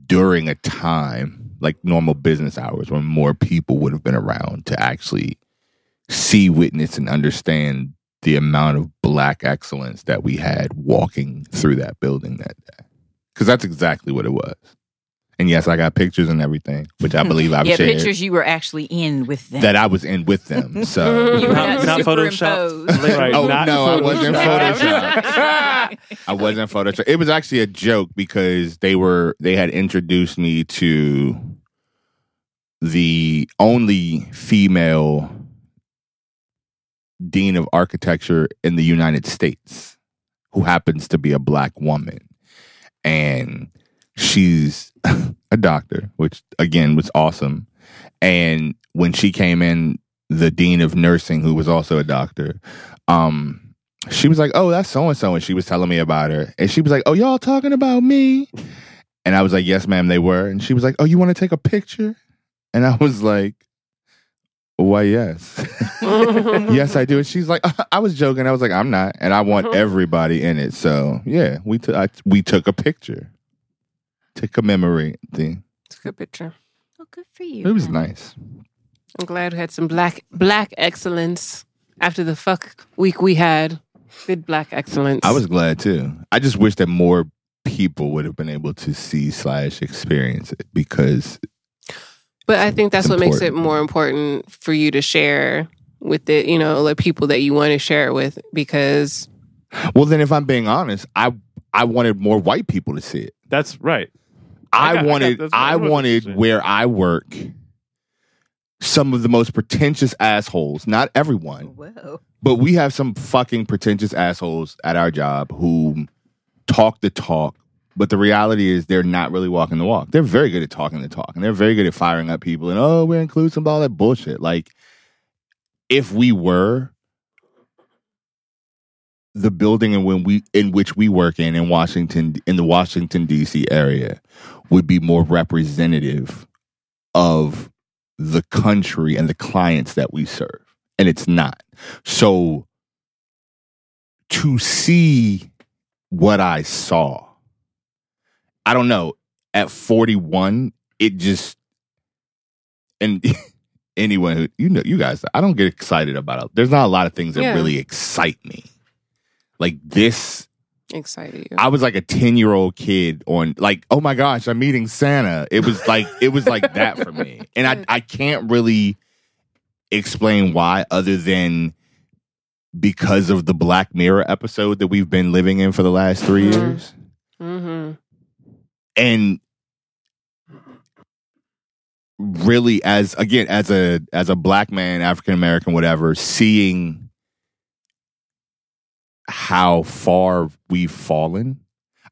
during a time like normal business hours when more people would have been around to actually see, witness, and understand the amount of black excellence that we had walking through that building that day. Because that's exactly what it was. And yes, I got pictures and everything, which I believe I've yeah, shared pictures you were actually in with them. that I was in with them. (laughs) So you were Not- not, not Photoshop. (laughs) Right, Oh not no, I wasn't Photoshop. Photoshop. I wasn't Photoshop. It was actually a joke because they were they had introduced me to the only female dean of architecture in the United States, who happens to be a black woman, and she's (laughs) a doctor, which again was awesome. And when she came in, the dean of nursing, who was also a doctor, um, she was like, "Oh, that's so and so," and she was telling me about her, and she was like, "Oh, y'all talking about me?" And I was like, "Yes, ma'am, they were." And she was like, "Oh, you want to take a picture?" And I was like, "Why, yes, (laughs) yes, I do." And she's like, (laughs) "I was joking." I was like, "I'm not," and I want everybody in it. So yeah, we took we took a picture to commemorate the. It's a good picture. Oh, good for you. It was honey. nice. I'm glad we had some black black excellence after the fuck week we had. Good black excellence. I was glad too. I just wish that more people would have been able to see slash experience it because But I think that's It's what makes it more important for you to share with the, you know, the people that you want to share it with because well then if I'm being honest, I I wanted more white people to see it. That's right. I (laughs) I, got- wanted I, I know what wanted where I work some of the most pretentious assholes, not everyone, Whoa. but we have some fucking pretentious assholes at our job who talk the talk, but the reality is they're not really walking the walk. They're very good at talking the talk, and they're very good at firing up people and oh, we're inclusive, of all that bullshit. Like, if we were the building in when we in which we work in in Washington in the Washington D.C. area would be more representative of the country and the clients that we serve, and it's not. So to see what I saw, I don't know. At forty one, it just and (laughs) anyone who you know you guys i don't get excited about it there's not a lot of things that Yeah. really excite me like this Excited you. i was like a 10 year old kid on like oh my gosh i'm meeting santa it was like it was like (laughs) that for me and i i can't really explain why other than because of the black mirror episode that we've been living in for the last 3 Mhm. years mm-hmm. and really as again as a as a black man african american whatever seeing how far we've fallen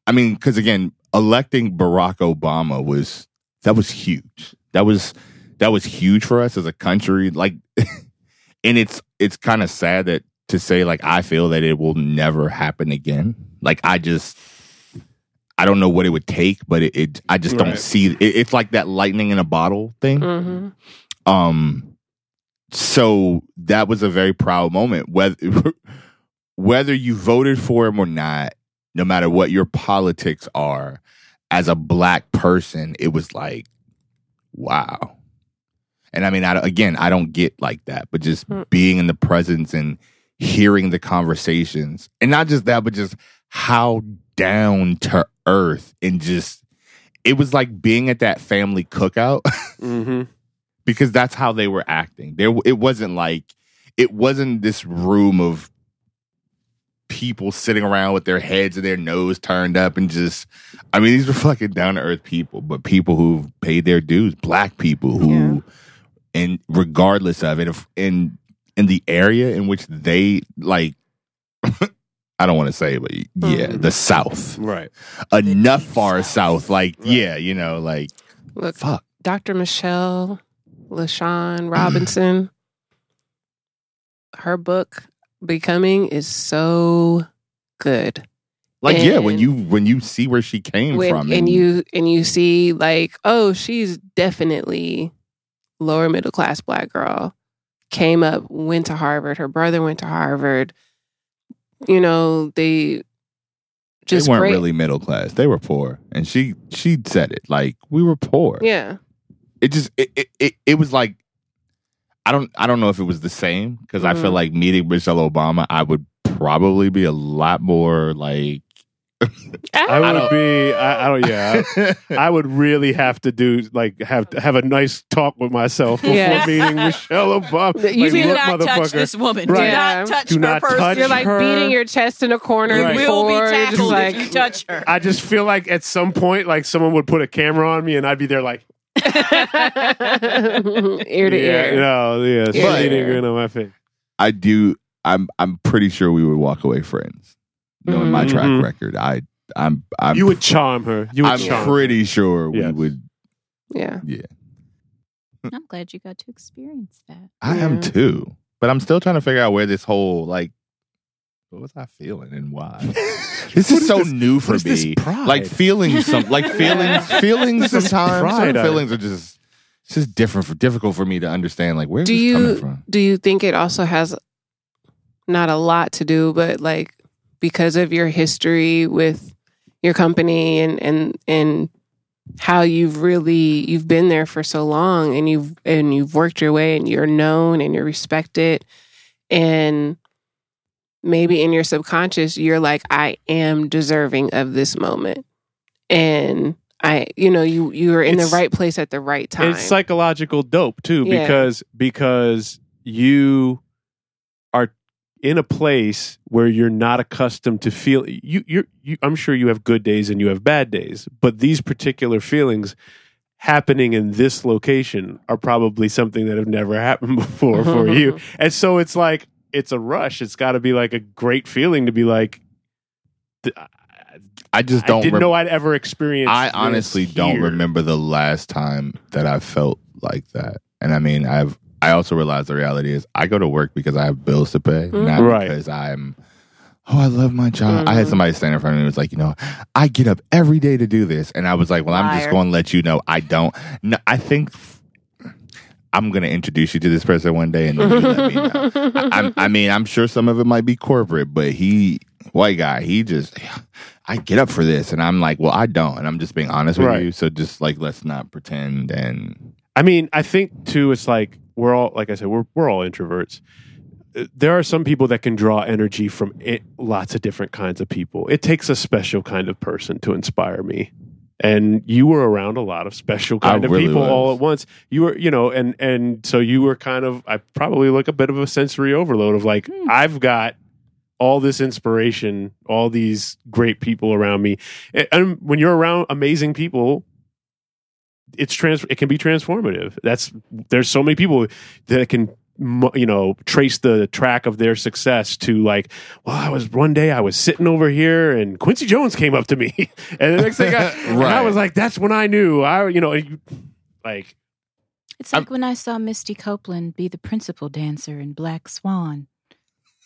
i mean because again electing barack obama was that was huge that was that was huge for us as a country like (laughs) and it's it's kind of sad that to say like i feel that it will never happen again like i just I don't know what it would take, but it, it I just don't see it, it's like that lightning in a bottle thing. Mm-hmm. Um so that was a very proud moment whether (laughs) whether you voted for him or not, no matter what your politics are, as a black person, it was like wow. And I mean, I, again, I don't get like that, but just Mm. being in the presence and hearing the conversations, and not just that, but just how down to earth and just it was like being at that family cookout (laughs) Mm-hmm. because that's how they were acting. There, it wasn't like it wasn't this room of people sitting around with their heads and their nose turned up and just. I mean, these were fucking down to earth people, but people who've paid their dues, black people who, and regardless of it, if in in the area in which they like. (laughs) I don't want to say, but yeah, Mhm. the South, Right. enough far South, like yeah, you know, like Look, fuck, Dr. Michelle LaVaughn (clears throat) Robinson, her book Becoming is so good. Like yeah, when you when you see where she came When- from, and you and you see like, oh, she's definitely lower middle class black girl. Came up, went to Harvard. Her brother went to Harvard. You know, they just they weren't great. really middle class; they were poor, and she she said it like we were poor. Yeah. It just it it it, it was like I don't I don't know if it was the same because I feel Mhm. like meeting Michelle Obama, I would probably be a lot more like I would be. I, I don't. Yeah. I, (laughs) I would really have to do like have have a nice talk with myself before Yeah. meeting (laughs) Michelle Obama. You Like, do not touch this woman. Right. Do not touch Do her not person. touch You're like her. beating your chest in a corner You Right. will be before, just tackled like if you (laughs) touch her. I just feel like at some point, like someone would put a camera on me, and I'd be there, like ear to yeah, ear. No, yeah, Ear to ear. grin on my face. I do. I'm I'm pretty sure we would walk away friends. Knowing my track Mhm. record, I I'm I'm you would charm her. You would I'm charm. pretty sure we Yes. would. Yeah. Yeah, I'm glad you got to experience that. I am Yeah. too. But I'm still trying to figure out where this whole like what was I feeling and why? (laughs) this is so this- new for what is this me. pride? Like feelings some like (laughs) feelings feelings This is sometimes pride, feelings are just it's just different for difficult for me to understand like where's Do this coming you from? do you think it also has not a lot to do, but like because of your history with your company and and and how you've really you've been there for so long and you've and you've worked your way and you're known and you're respected and maybe in your subconscious you're like I am deserving of this moment and I you know you you are in It's- the right place at the right time. It's psychological dope too, Yeah. because because you are in a place where you're not accustomed to feel you you're you, I'm sure you have good days and you have bad days, but these particular feelings happening in this location are probably something that have never happened (laughs) before for you. (laughs) And so it's like it's a rush. It's got to be like a great feeling to be like I just don't didn't rem- know I'd ever experienced I this honestly don't remember the last time that I felt like that. And I mean, I've I also realize the reality is I go to work because I have bills to pay, not Right. because I'm Oh, I love my job. I had Mhm. somebody stand in front of me and was like, you know, I get up every day to do this. And I was like, well, I'm just going to let you know I don't. No, I think f- I'm going to introduce you to this person one day and you let me know. I, I'm- I mean, I'm sure some of it might be corporate, but he, white guy, he just, I get up for this. And I'm like, well, I don't. And I'm just being honest with Right. you. So just like, let's not pretend. And I mean, I think too. It's like we're all, like I said, we're we're all introverts. Uh, There are some people that can draw energy from it, lots of different kinds of people. It takes a special kind of person to inspire me. And you were around a lot of special kind I of really people was. all at once. You were, you know, and and so you were kind of, I probably like a bit of a sensory overload of like, hmm. I've got all this inspiration, all these great people around me. And- And when you're around amazing people, it's trans it can be transformative that's there's so many people that can you know trace the track of their success to like well i was one day i was sitting over here and quincy jones came up to me. (laughs) And the next thing I, (laughs) and I was like that's when i knew. I you know like It's like when I saw Misty Copeland be the principal dancer in Black Swan.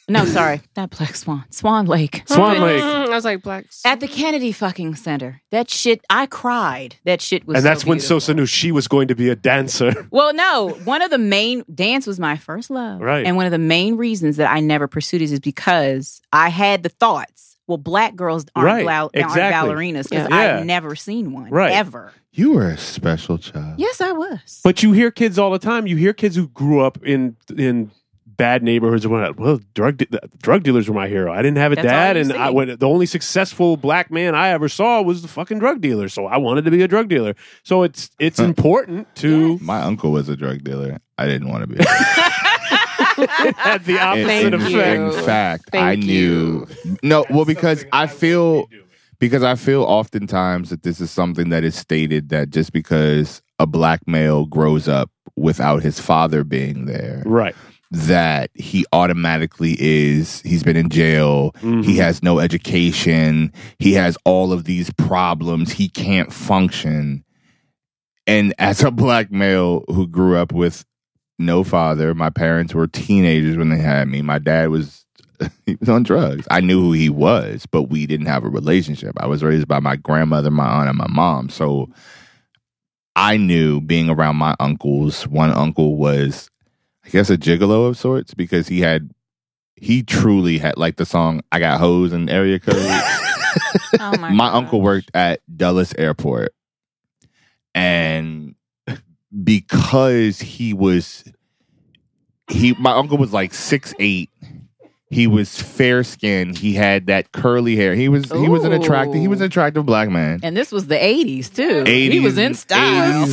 No, sorry, (laughs) not Black Swan. Swan Lake. Swan Lake. Mm, I was like black. At the Kennedy fucking center. That shit, I cried. That shit was and so that's when beautiful. sosa knew she was going to be a dancer (laughs) Well, no. One of the main dance was my first love, Right. And one of the main reasons that I never pursued it is because I had the thoughts. Well, black girls aren't, Right, ball- aren't ballerinas because Yeah. I've never seen one Right. ever. you were a special child. Yes, I was. but you hear kids all the time you hear kids who grew up in in bad neighborhoods and whatnot. Well, drug de- drug dealers were my hero. I didn't have a That's dad, and. I when the only successful black man I ever saw was the fucking drug dealer. So I wanted to be a drug dealer. So it's it's important to My uncle was a drug dealer. I didn't want to be. (laughs) (laughs) have the in, opposite in- Thank effect. in fact, Thank I knew no. Well, because I feel because I feel oftentimes that this is something that is stated that just because a black male grows up without his father being there, Right. That he automatically is. He's been in jail. Mhm. He has no education. He has all of these problems. He can't function. And as a black male who grew up with no father, my parents were teenagers when they had me. My dad was (laughs) he was on drugs. I knew who he was, but we didn't have a relationship. I was raised by my grandmother, my aunt, and my mom. So I knew being around my uncles. One uncle was, I guess, a gigolo of sorts because he had, he truly had like the song "I Got Hoes" and area code. (laughs) oh my, my uncle worked at Dulles Airport, and because he was, he my uncle was like six eight. He was fair skinned. He had that curly hair. He was he was an attractive he was an attractive black man. And this was the 80s, too. 80s, he was in style. 80s,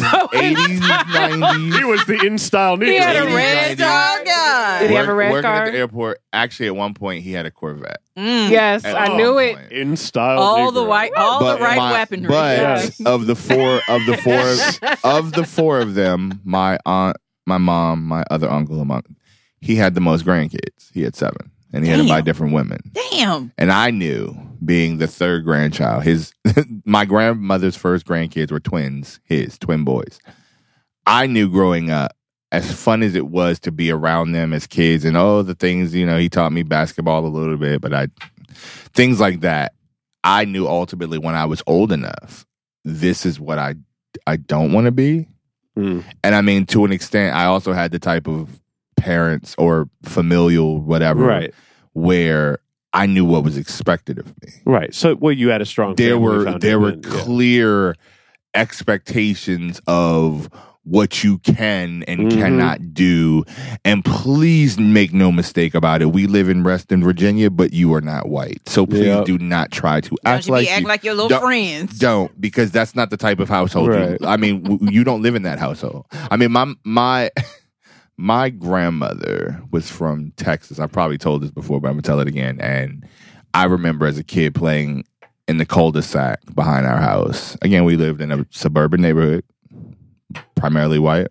80s, 90s. He was the in style He had a red 90s. star guy. Did he have a red working car? at the airport. Actually, at one point, he had a Corvette. Mm. Yes, At I one knew it. point. In style. All the white, all the right my- weaponry. But Yes. of the four of the four of the four of them, my aunt, my mom, my other uncle, and my, he had the most grandkids. He had seven, and he had them by different women. Damn. And I knew, being the third grandchild, his (laughs) my grandmother's first grandkids were twins, his twin boys. I knew growing up, as fun as it was to be around them as kids, and all the things you know, he taught me basketball a little bit, but I things like that. I knew ultimately when I was old enough, this is what I I don't want to be. Mm. And I mean, to an extent, I also had the type of parents or familial whatever, Right. where I knew what was expected of me. Right. So, well, you had a strong. There family were there were yeah. clear expectations of what you can and Mhm. cannot do. And please make no mistake about it. We live in Reston, Virginia, but you are not white. So please Yep. do not try to Don't act you like be acting you like your little don't- friends. don't because that's not the type of household. you- I mean, w- you don't live in that household. I mean, my my (laughs) my grandmother was from Texas. I probably told this before, but I'm gonna tell it again. And I remember as a kid playing in the cul-de-sac behind our house. Again, we lived in a suburban neighborhood, primarily white.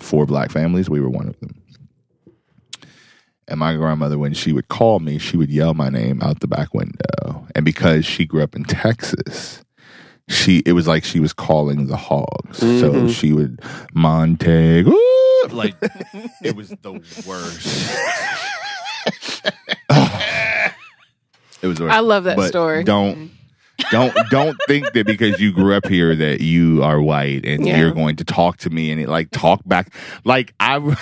Four black families. We were one of them. And my grandmother, when she would call me, she would yell my name out the back window. And because she grew up in Texas, she it was like she was calling the hogs. So Mhm. she would Monteg like it was the worst. (laughs) It was. I love that but story. Don't don't don't think that because you grew up here that you are white and Yeah. you're going to talk to me and it, like talk back. Like I,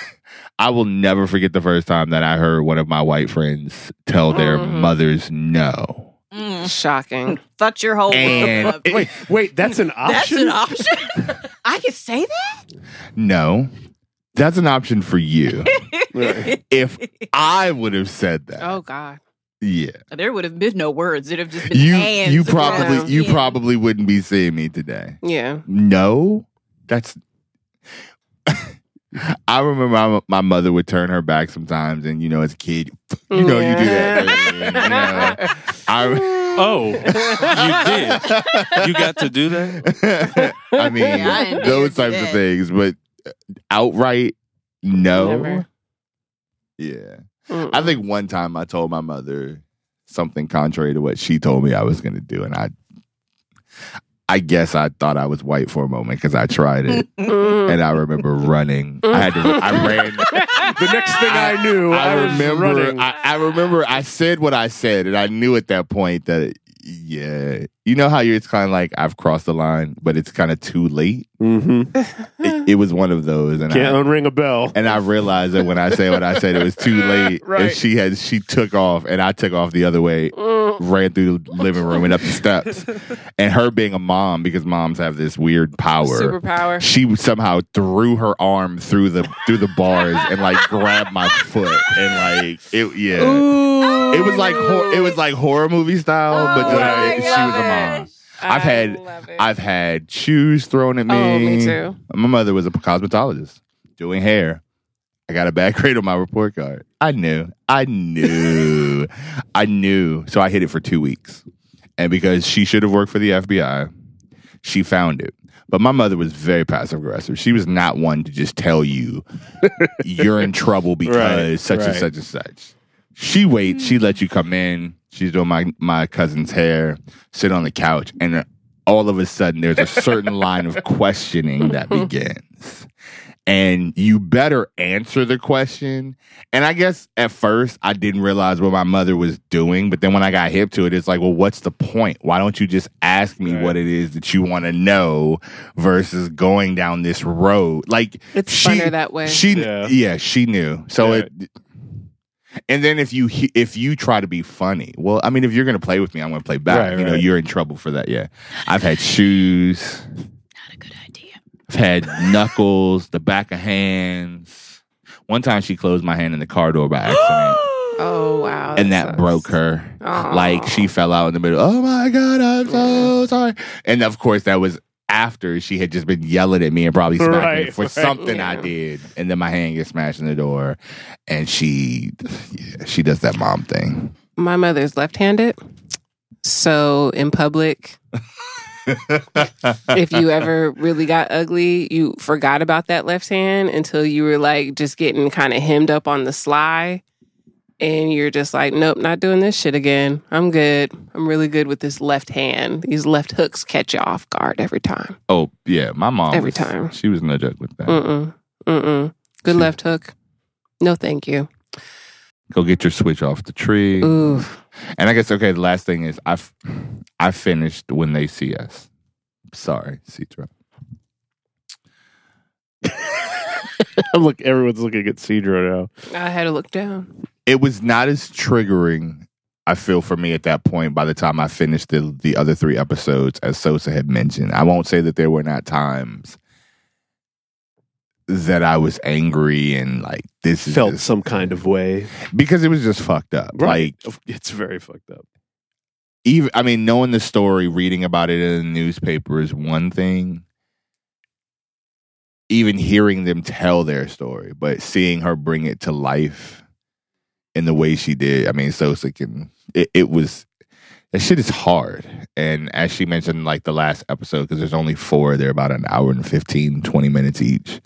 I will never forget the first time that I heard one of my white friends tell their Mhm. mothers no. Mm. Shocking. (laughs) Fucked your whole And- world. (laughs) Wait, wait, that's an option. That's an option. (laughs) I can say that. No, that's an option for you. If I would have said that, Oh God. yeah, There would have been no words. It'd have just been you hands. you around. probably you Yeah. probably wouldn't be seeing me today. Yeah. No, that's. I remember my, my mother would turn her back sometimes, and you know, as a kid, (laughs) you know, you do that. you know. I, (laughs) Oh, you did. You got to do that. (laughs) I mean, Yeah, I those dare do types of things, but uh, outright, no. Never. Yeah. Mm-mm. I think one time I told my mother something contrary to what she told me I was going to do, and I, I guess I thought I was white for a moment because I tried it, (laughs) Mm. and I remember running. I had to. I ran. The next thing I, knew, I, I was remember. running. I, I remember. I said what I said, and I knew at that point that yeah, you know how you're. It's kind of like I've crossed the line, but it's kind of too late. mm-hmm. It, it was one of those, and Can't I, unring a bell. and I realized that when I say what I said, it was too (laughs) late. Right. And she had she took off, and I took off the other way, ran through the living room and up the steps. And her being a mom, because moms have this weird power. Superpower. She somehow threw her arm through the through the bars and like grabbed my foot and like it yeah. Ooh. It was like hor- it was like horror movie style, but just, Oh, I it- she was a mom. I've had- I've had shoes thrown at oh, me. Oh, me too. My mother was a cosmetologist doing hair. I got a bad (laughs) grade on my report card. I knew. I knew. (laughs) I knew. So I hid it for two weeks. And because she should have worked for the FBI, she found it. But my mother was very passive aggressive. She was not one to just tell you (laughs) you're in trouble because Right, such and right. such and such. She waits. She lets mm-hmm. you come in. She's doing my my cousin's hair. Sit on the couch, and all of a sudden, there's a certain line of questioning that (laughs) begins, and you better answer the question. And I guess at first I didn't realize what my mother was doing, but then when I got hip to it, it's like, well, what's the point? Why don't you just ask me Right. what it is that you want to know versus going down this road? Like It's she, funner that way. She, Yeah. yeah, she knew. So Yeah. it. And then if you if you try to be funny, well, I mean, if you're gonna play with me, I'm gonna play back. Right, you know, right. you're in trouble for that. Yeah, I've had shoes. Not a good idea. I've had knuckles, the back of hands. One time she closed my hand in the car door by accident, (gasps) Oh wow. and that sucks. broke her. Aw. Like she fell out in the middle. Oh my god, I'm so sorry. And of course, that was after she had just been yelling at me and probably smacked me for right. something I did, and then my hand gets smashed in the door, and she, yeah, she does that mom thing. My mother's left-handed, so in public, if you ever really got ugly, you forgot about that left hand until you were like just getting kind of hemmed up on the sly. And you're just like, nope, not doing this shit again. I'm good. I'm really good with this left hand. These left hooks catch you off guard every time. Oh yeah, my mom Every was- time. she was no joke with that. Mm-mm. Mm-mm. Good She- left hook. No, thank you. Go get your switch off the tree. Ooh. And I guess okay, the last thing is I f- I finished when they see us. Sorry, Citra. (laughs) Look, everyone's looking at Cedro now. I had to look down. It was not as triggering, I feel, for me at that point by the time I finished the the other three episodes, as Sosa had mentioned. I won't say that there were not times that I was angry and like this Felt just- some kind of way. because it was just fucked up. Like it's very fucked up. even I mean, knowing the story, reading about it in the newspaper is one thing. Even hearing them tell their story, but seeing her bring it to life in the way she did, I mean, Sosa can. It, it was that shit is hard, and as she mentioned, like the last episode, because there's only four, they're about an hour and 15, 20 minutes each.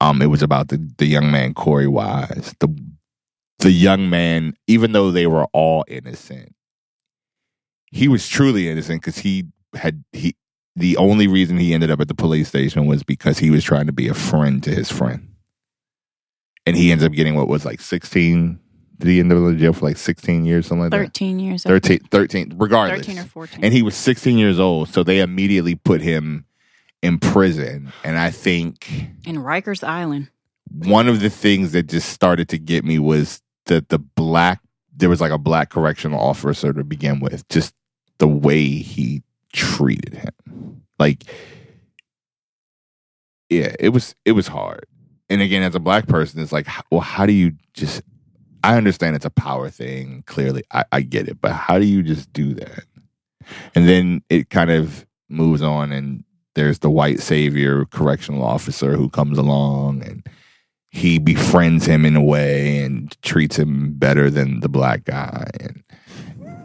Um, it was about the the young man Korey Wise, the the young man, even though they were all innocent he was truly innocent because he had he the only reason he ended up at the police station was because he was trying to be a friend to his friend and he ends up getting what was like 16 Did he end up in jail for like 16 years, something like that? 13 years. I 13, 13 regardless. 13 or 14. And he was 16 years old, so they immediately put him in prison. And I think in Rikers Island. one of the things that just started to get me was that the black there was like a black correctional officer to begin with just the way he treated him. Like yeah it was it was hard. And again as a black person it's like well how do you just i understand it's a power thing clearly i, I get it but how do you just do that? And then it kind of moves on and there's the white savior correctional officer who comes along and he befriends him in a way and treats him better than the black guy. And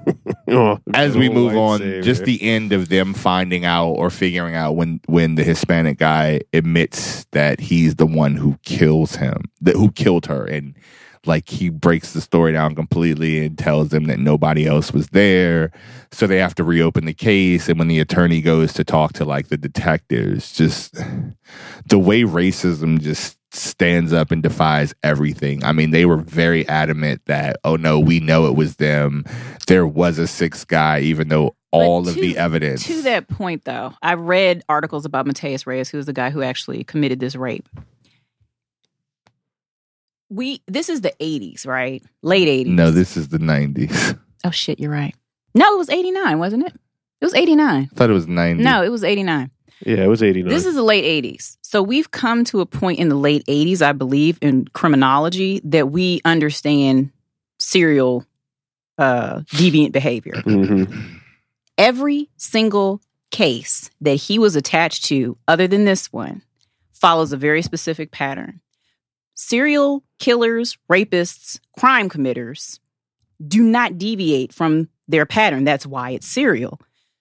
(laughs) Oh, as we move on savior. just the end of them finding out or figuring out when when the hispanic guy admits that he's the one who kills him that who killed her and like he breaks the story down completely and tells them that nobody else was there. So they have to reopen the case. And when the attorney goes to talk to like the detectives just the way racism just stands up and defies everything. I mean they were very adamant that oh no we know it was them. There was a sixth guy even though all of the evidence To that point, though, I read articles about Matias Reyes, who was the guy who actually committed this rape. We this is the '80s, right? Late '80s. no this is the 90s (laughs) Oh shit, you're right. No, it was '89, wasn't it? It was '89. i thought it was 90 No, it was '89. yeah, it was 89. This is the late 80s. So we've come to a point in the late 80s, I believe, in criminology that we understand serial uh, deviant behavior. (laughs) Mhm. Every single case that he was attached to, other than this one, follows a very specific pattern. Serial killers, rapists, crime committers do not deviate from their pattern. That's why it's serial.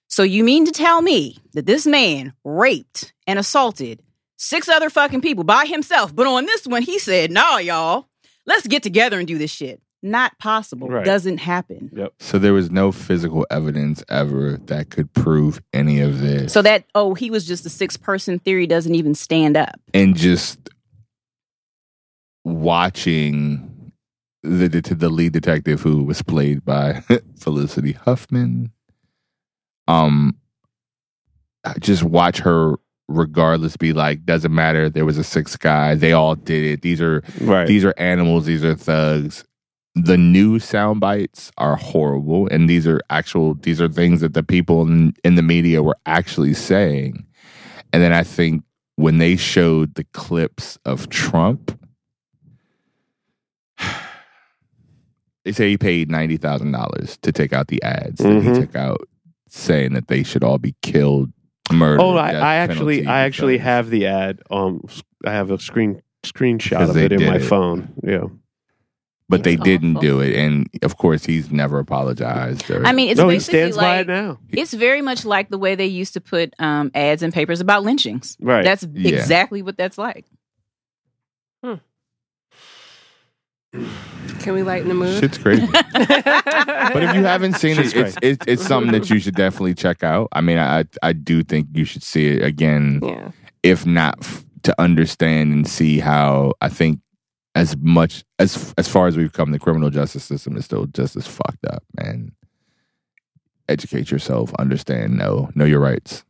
So you mean to tell me that this man raped and assaulted six other fucking people by himself, but on this one he said, "Nah, y'all, let's get together and do this shit." Not possible. Right. Doesn't happen. Yep. so there was no physical evidence ever that could prove any of this So that oh, he was just a six person theory doesn't even stand up. and just watching the the lead detective who was played by (laughs) Felicity Huffman. Um just watch her regardless be like doesn't matter. There was a sixth guy. They all did it. These are Right. these are animals. These are thugs. The new sound bites are horrible and these are actual these are things that the people in, in the media were actually saying. And then i think when they showed the clips of trump they say he paid $90000 to take out the ads that Mhm. he took out saying that they should all be killed murdered oh, I, I actually, I actually because- have the ad. Um, I have a screen screenshot 'Cause of it in my it. phone. Yeah. but they It's didn't do it and of course he's never apologized or, I mean, it's no, he basically stands by like it now. it's very much like the way they used to put um, ads in papers about lynchings. Right. That's Yeah. exactly what that's like. Can we lighten the mood? shit's crazy (laughs) But if you haven't seen it, it's, it's it's something that you should definitely check out. I mean, I I do think you should see it again, yeah. if not f- to understand and see how I think as much as as far as we've come, the criminal justice system is still just as fucked up. Man, educate yourself, understand, know know your rights.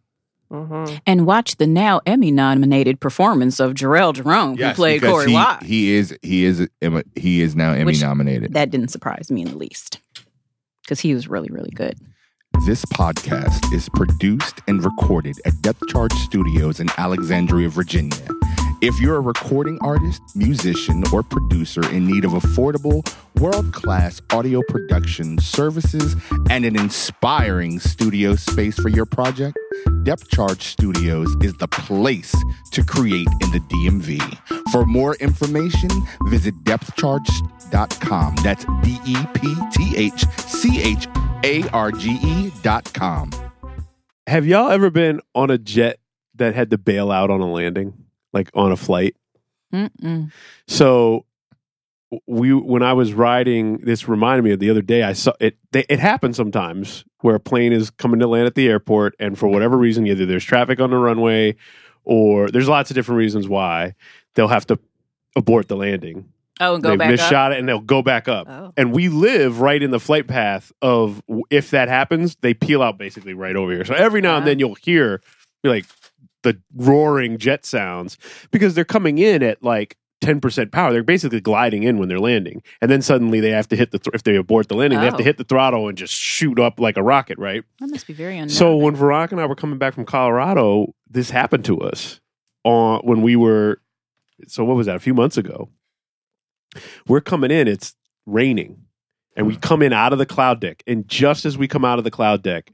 Hmm And watch the now Emmy nominated performance of Jharrel Jerome, who played Korey he, Wise. he is he is Emma- he is now Emmy Which- nominated. that didn't surprise me in the least because he was really, really good. This podcast is produced and recorded at Depth Charge Studios in Alexandria, Virginia. If you're a recording artist, musician, or producer in need of affordable, world class audio production services and an inspiring studio space for your project, Depth Charge Studios is the place to create in the DMV. For more information, visit depthcharge.com. That's D E P T H C H A R G E dot com. Have y'all ever been on a jet that had to bail out on a landing, like on a flight? Mm-mm. So we when I was riding, this reminded me of the other day. I saw it. They, it happens sometimes where a plane is coming to land at the airport, and for whatever reason, either there's traffic on the runway, or there's lots of different reasons why they'll have to abort the landing. Oh, and go They've back missed up. shot it and they'll go back up. Oh. And we live right in the flight path of if that happens, they peel out basically right over here. So every now and then you'll hear be like the roaring jet sounds because they're coming in at like 10% power. They're basically gliding in when they're landing. And then suddenly they have to hit the, th- if they abort the landing, they have to Oh. hit the throttle and just shoot up like a rocket, right? That must be very unknown. So when Veronica and I were coming back from Colorado, this happened to us on when we were. So what was that? A few months ago. We're coming in. It's raining, and we hmm. come in out of the cloud deck. And just as we come out of the cloud deck,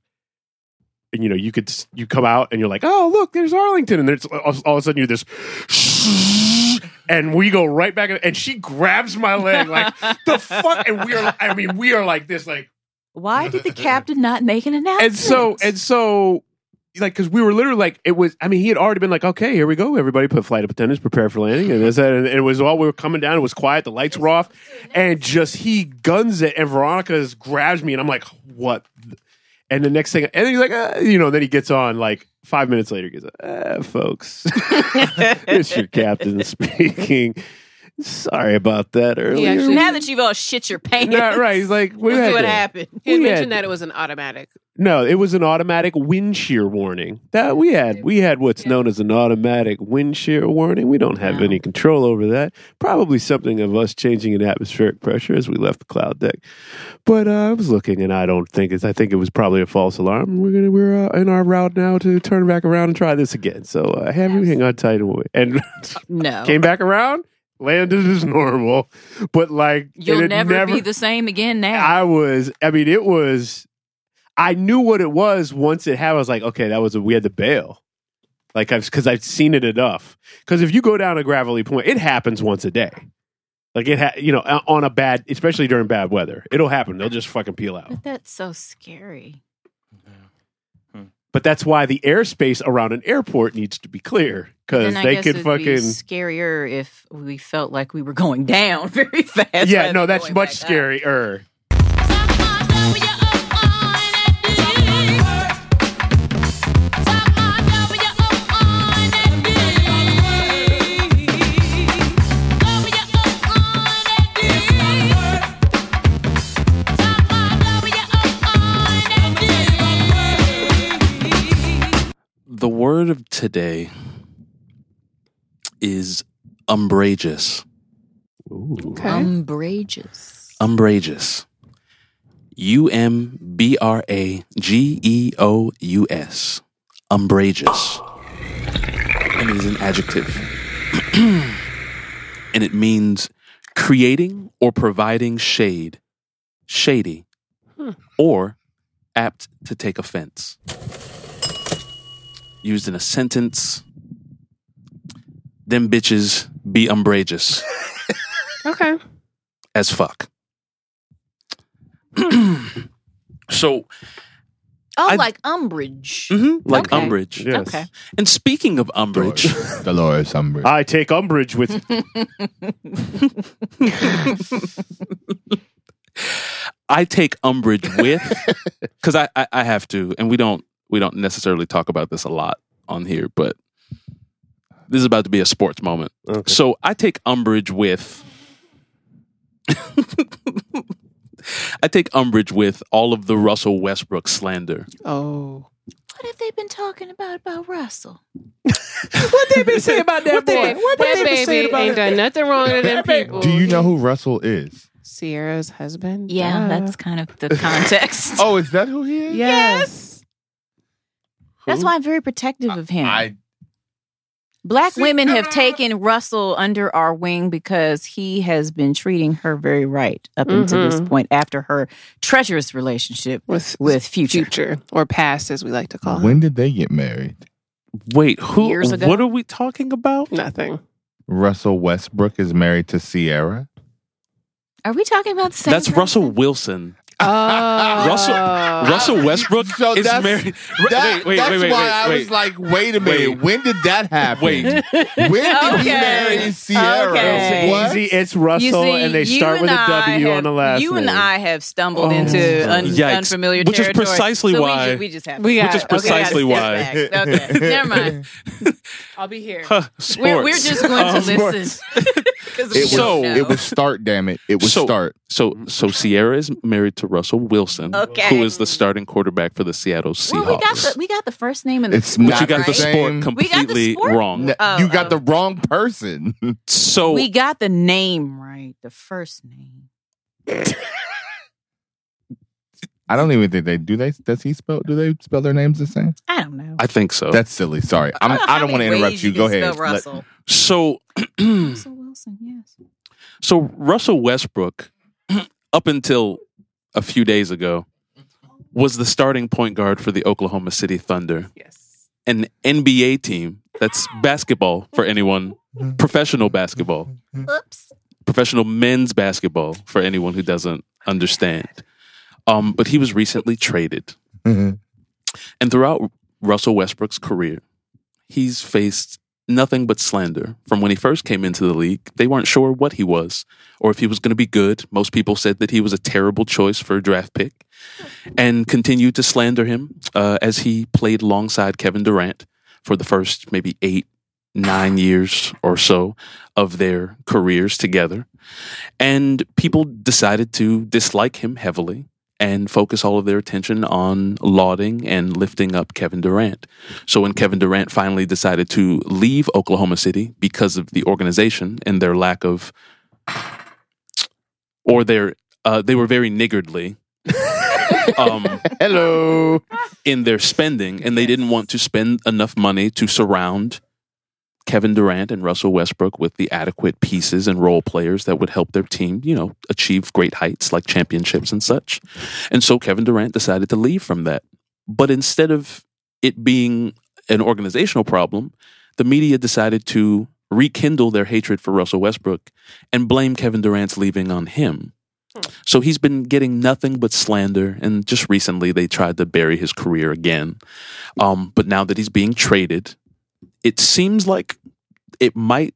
and you know, you could you come out and you're like, oh look, there's Arlington, and there's all, all of a sudden you're this. (laughs) And we go right back, and she grabs my leg like the fuck, and we are. I mean, we are like this, like Why did the captain not make an announcement? and so and so like because we were literally like it was i mean he had already been like okay here we go everybody put flight attendants prepare for landing and, this, and it was all we were coming down it was quiet the lights were off and just he guns it and veronica just grabs me and i'm like what and the next thing and then he's like uh, you know then he gets on like five minutes later he goes uh, folks (laughs) it's your captain speaking sorry about that earlier actually- now that you've all shit your pants, Not right he's like we Let's had see what to- happened. He had We mentioned had- that it was an automatic. No, it was an automatic wind shear warning. That we had we had what's known as an automatic wind shear warning. We don't have Wow. any control over that. Probably something of us changing in atmospheric pressure as we left the cloud deck. But uh, I was looking, and I don't think it's. I think it was probably a false alarm. We're gonna we're uh, in our route now to turn back around and try this again. So uh, have you hang on tight and wait. And No, (laughs) came back around, landed as normal. But like you'll had never, be the same again. Now, I was. I mean, it was. I knew what it was once it happened. I was like, okay, that was a, we had to bail. Like I've because I've seen it enough. Because if you go down a Gravelly Point, it happens once a day. Like it, ha- you know, on a bad, especially during bad weather, it'll happen. They'll just fucking peel out. but that's so scary. But that's why the airspace around an airport needs to be clear because they could it'd be fucking. scarier if we felt like we were going (laughs) down very fast. Yeah, no, that's much scarier. up. The word of today is umbrageous. Okay. Umbrageous. Umbrageous. U M B R A G E O U S. Umbrageous. And it is an adjective. (clears throat) and it means creating or providing shade, shady, Hmm. or apt to take offense. Used in a sentence. Them bitches be umbrageous (laughs) Okay. as fuck. (clears throat) so, Oh, I- like umbrage. mhm, like Okay. umbrage. Yes. Okay. And speaking of umbrage, Dolores (laughs) Umbridge. I take umbrage with (laughs) I take umbrage with because I, I I have to, and we don't we don't necessarily talk about this a lot on here, but this is about to be a sports moment. Okay. So I take umbrage with. (laughs) I take umbrage with all of the Russell Westbrook slander. Oh. What have they been talking about about Russell? (laughs) what they been saying about that boy? What that they been saying baby about ain't done nothing wrong to them people. Do you know who Russell is? Ciara's husband? Yeah, Duh. that's kind of the context. (laughs) Oh, is that who he is? yes. That's why I'm very protective of him. I Black See, women have no, no. taken Russell under our wing because he has been treating her very right up until this Mhm. point after her treacherous relationship With with Future. future or past, as we like to call it. when did they get married? Wait, who? Years ago. What are we talking about? Nothing. Russell Westbrook is married to Ciara. Are we talking about the same? That's person? Russell Wilson. Russell Russell Westbrook So is that's- married. (laughs) That- wait, wait, that's wait, wait, why wait, I wait. was like, wait a minute. Wait. When did that happen? Wait. When did (laughs) he marry Ciara? Okay. What? Easy, it's Russell, see, and they you start with a and I W have- on the last You name. and I have stumbled Oh. into un- unfamiliar Which is territory. precisely so why- we, ju- we just have. We got- Which is okay, I gotta precisely step why. Okay, (laughs) never mind. I'll be here. Huh, sports. We're, we're just going to Um, listen. 'Cause It was So- it was start. Damn it! It was So- start. So so Ciara is married to Russell Wilson, Okay. who is the starting quarterback for the Seattle Seahawks. Well, we got the we got the first name and the It's sport, but you got the right? sport same. We got the completely sport? wrong. Oh, you got oh. the wrong person. So We got the name right, the first name. I don't even think they do. They does he spell? Do they spell their names the same? I don't know. I think so. That's silly. Sorry, I'm, know I how don't want to interrupt ways you. Go spell ahead. Let- Russell. so (clears throat) Russell Wilson, yes. so Russell Westbrook, (clears throat) up until a few days ago, was the starting point guard for the Oklahoma City Thunder, Yes. an NBA team that's basketball for anyone, professional basketball, Oops. professional men's basketball for anyone who doesn't understand. Um, but he was recently traded. Mhm. And throughout Russell Westbrook's career, he's faced nothing but slander. From when he first came into the league, they weren't sure what he was or if he was going to be good. Most people said that he was a terrible choice for a draft pick and continued to slander him uh, as he played alongside Kevin Durant for the first maybe eight, nine years or so of their careers together. And people decided to dislike him heavily and focus all of their attention on lauding and lifting up Kevin Durant. So when Kevin Durant finally decided to leave Oklahoma City because of the organization and their lack of, or their, uh, they were very niggardly. (laughs) um, Hello. in their spending, and they didn't want to spend enough money to surround Kevin Durant and Russell Westbrook with the adequate pieces and role players that would help their team, you know, achieve great heights like championships and such. And so Kevin Durant decided to leave from that. But instead of it being an organizational problem, the media decided to rekindle their hatred for Russell Westbrook and blame Kevin Durant's leaving on him. So he's been getting nothing but slander, and just recently they tried to bury his career again. Um, but now that he's being traded, it seems like it might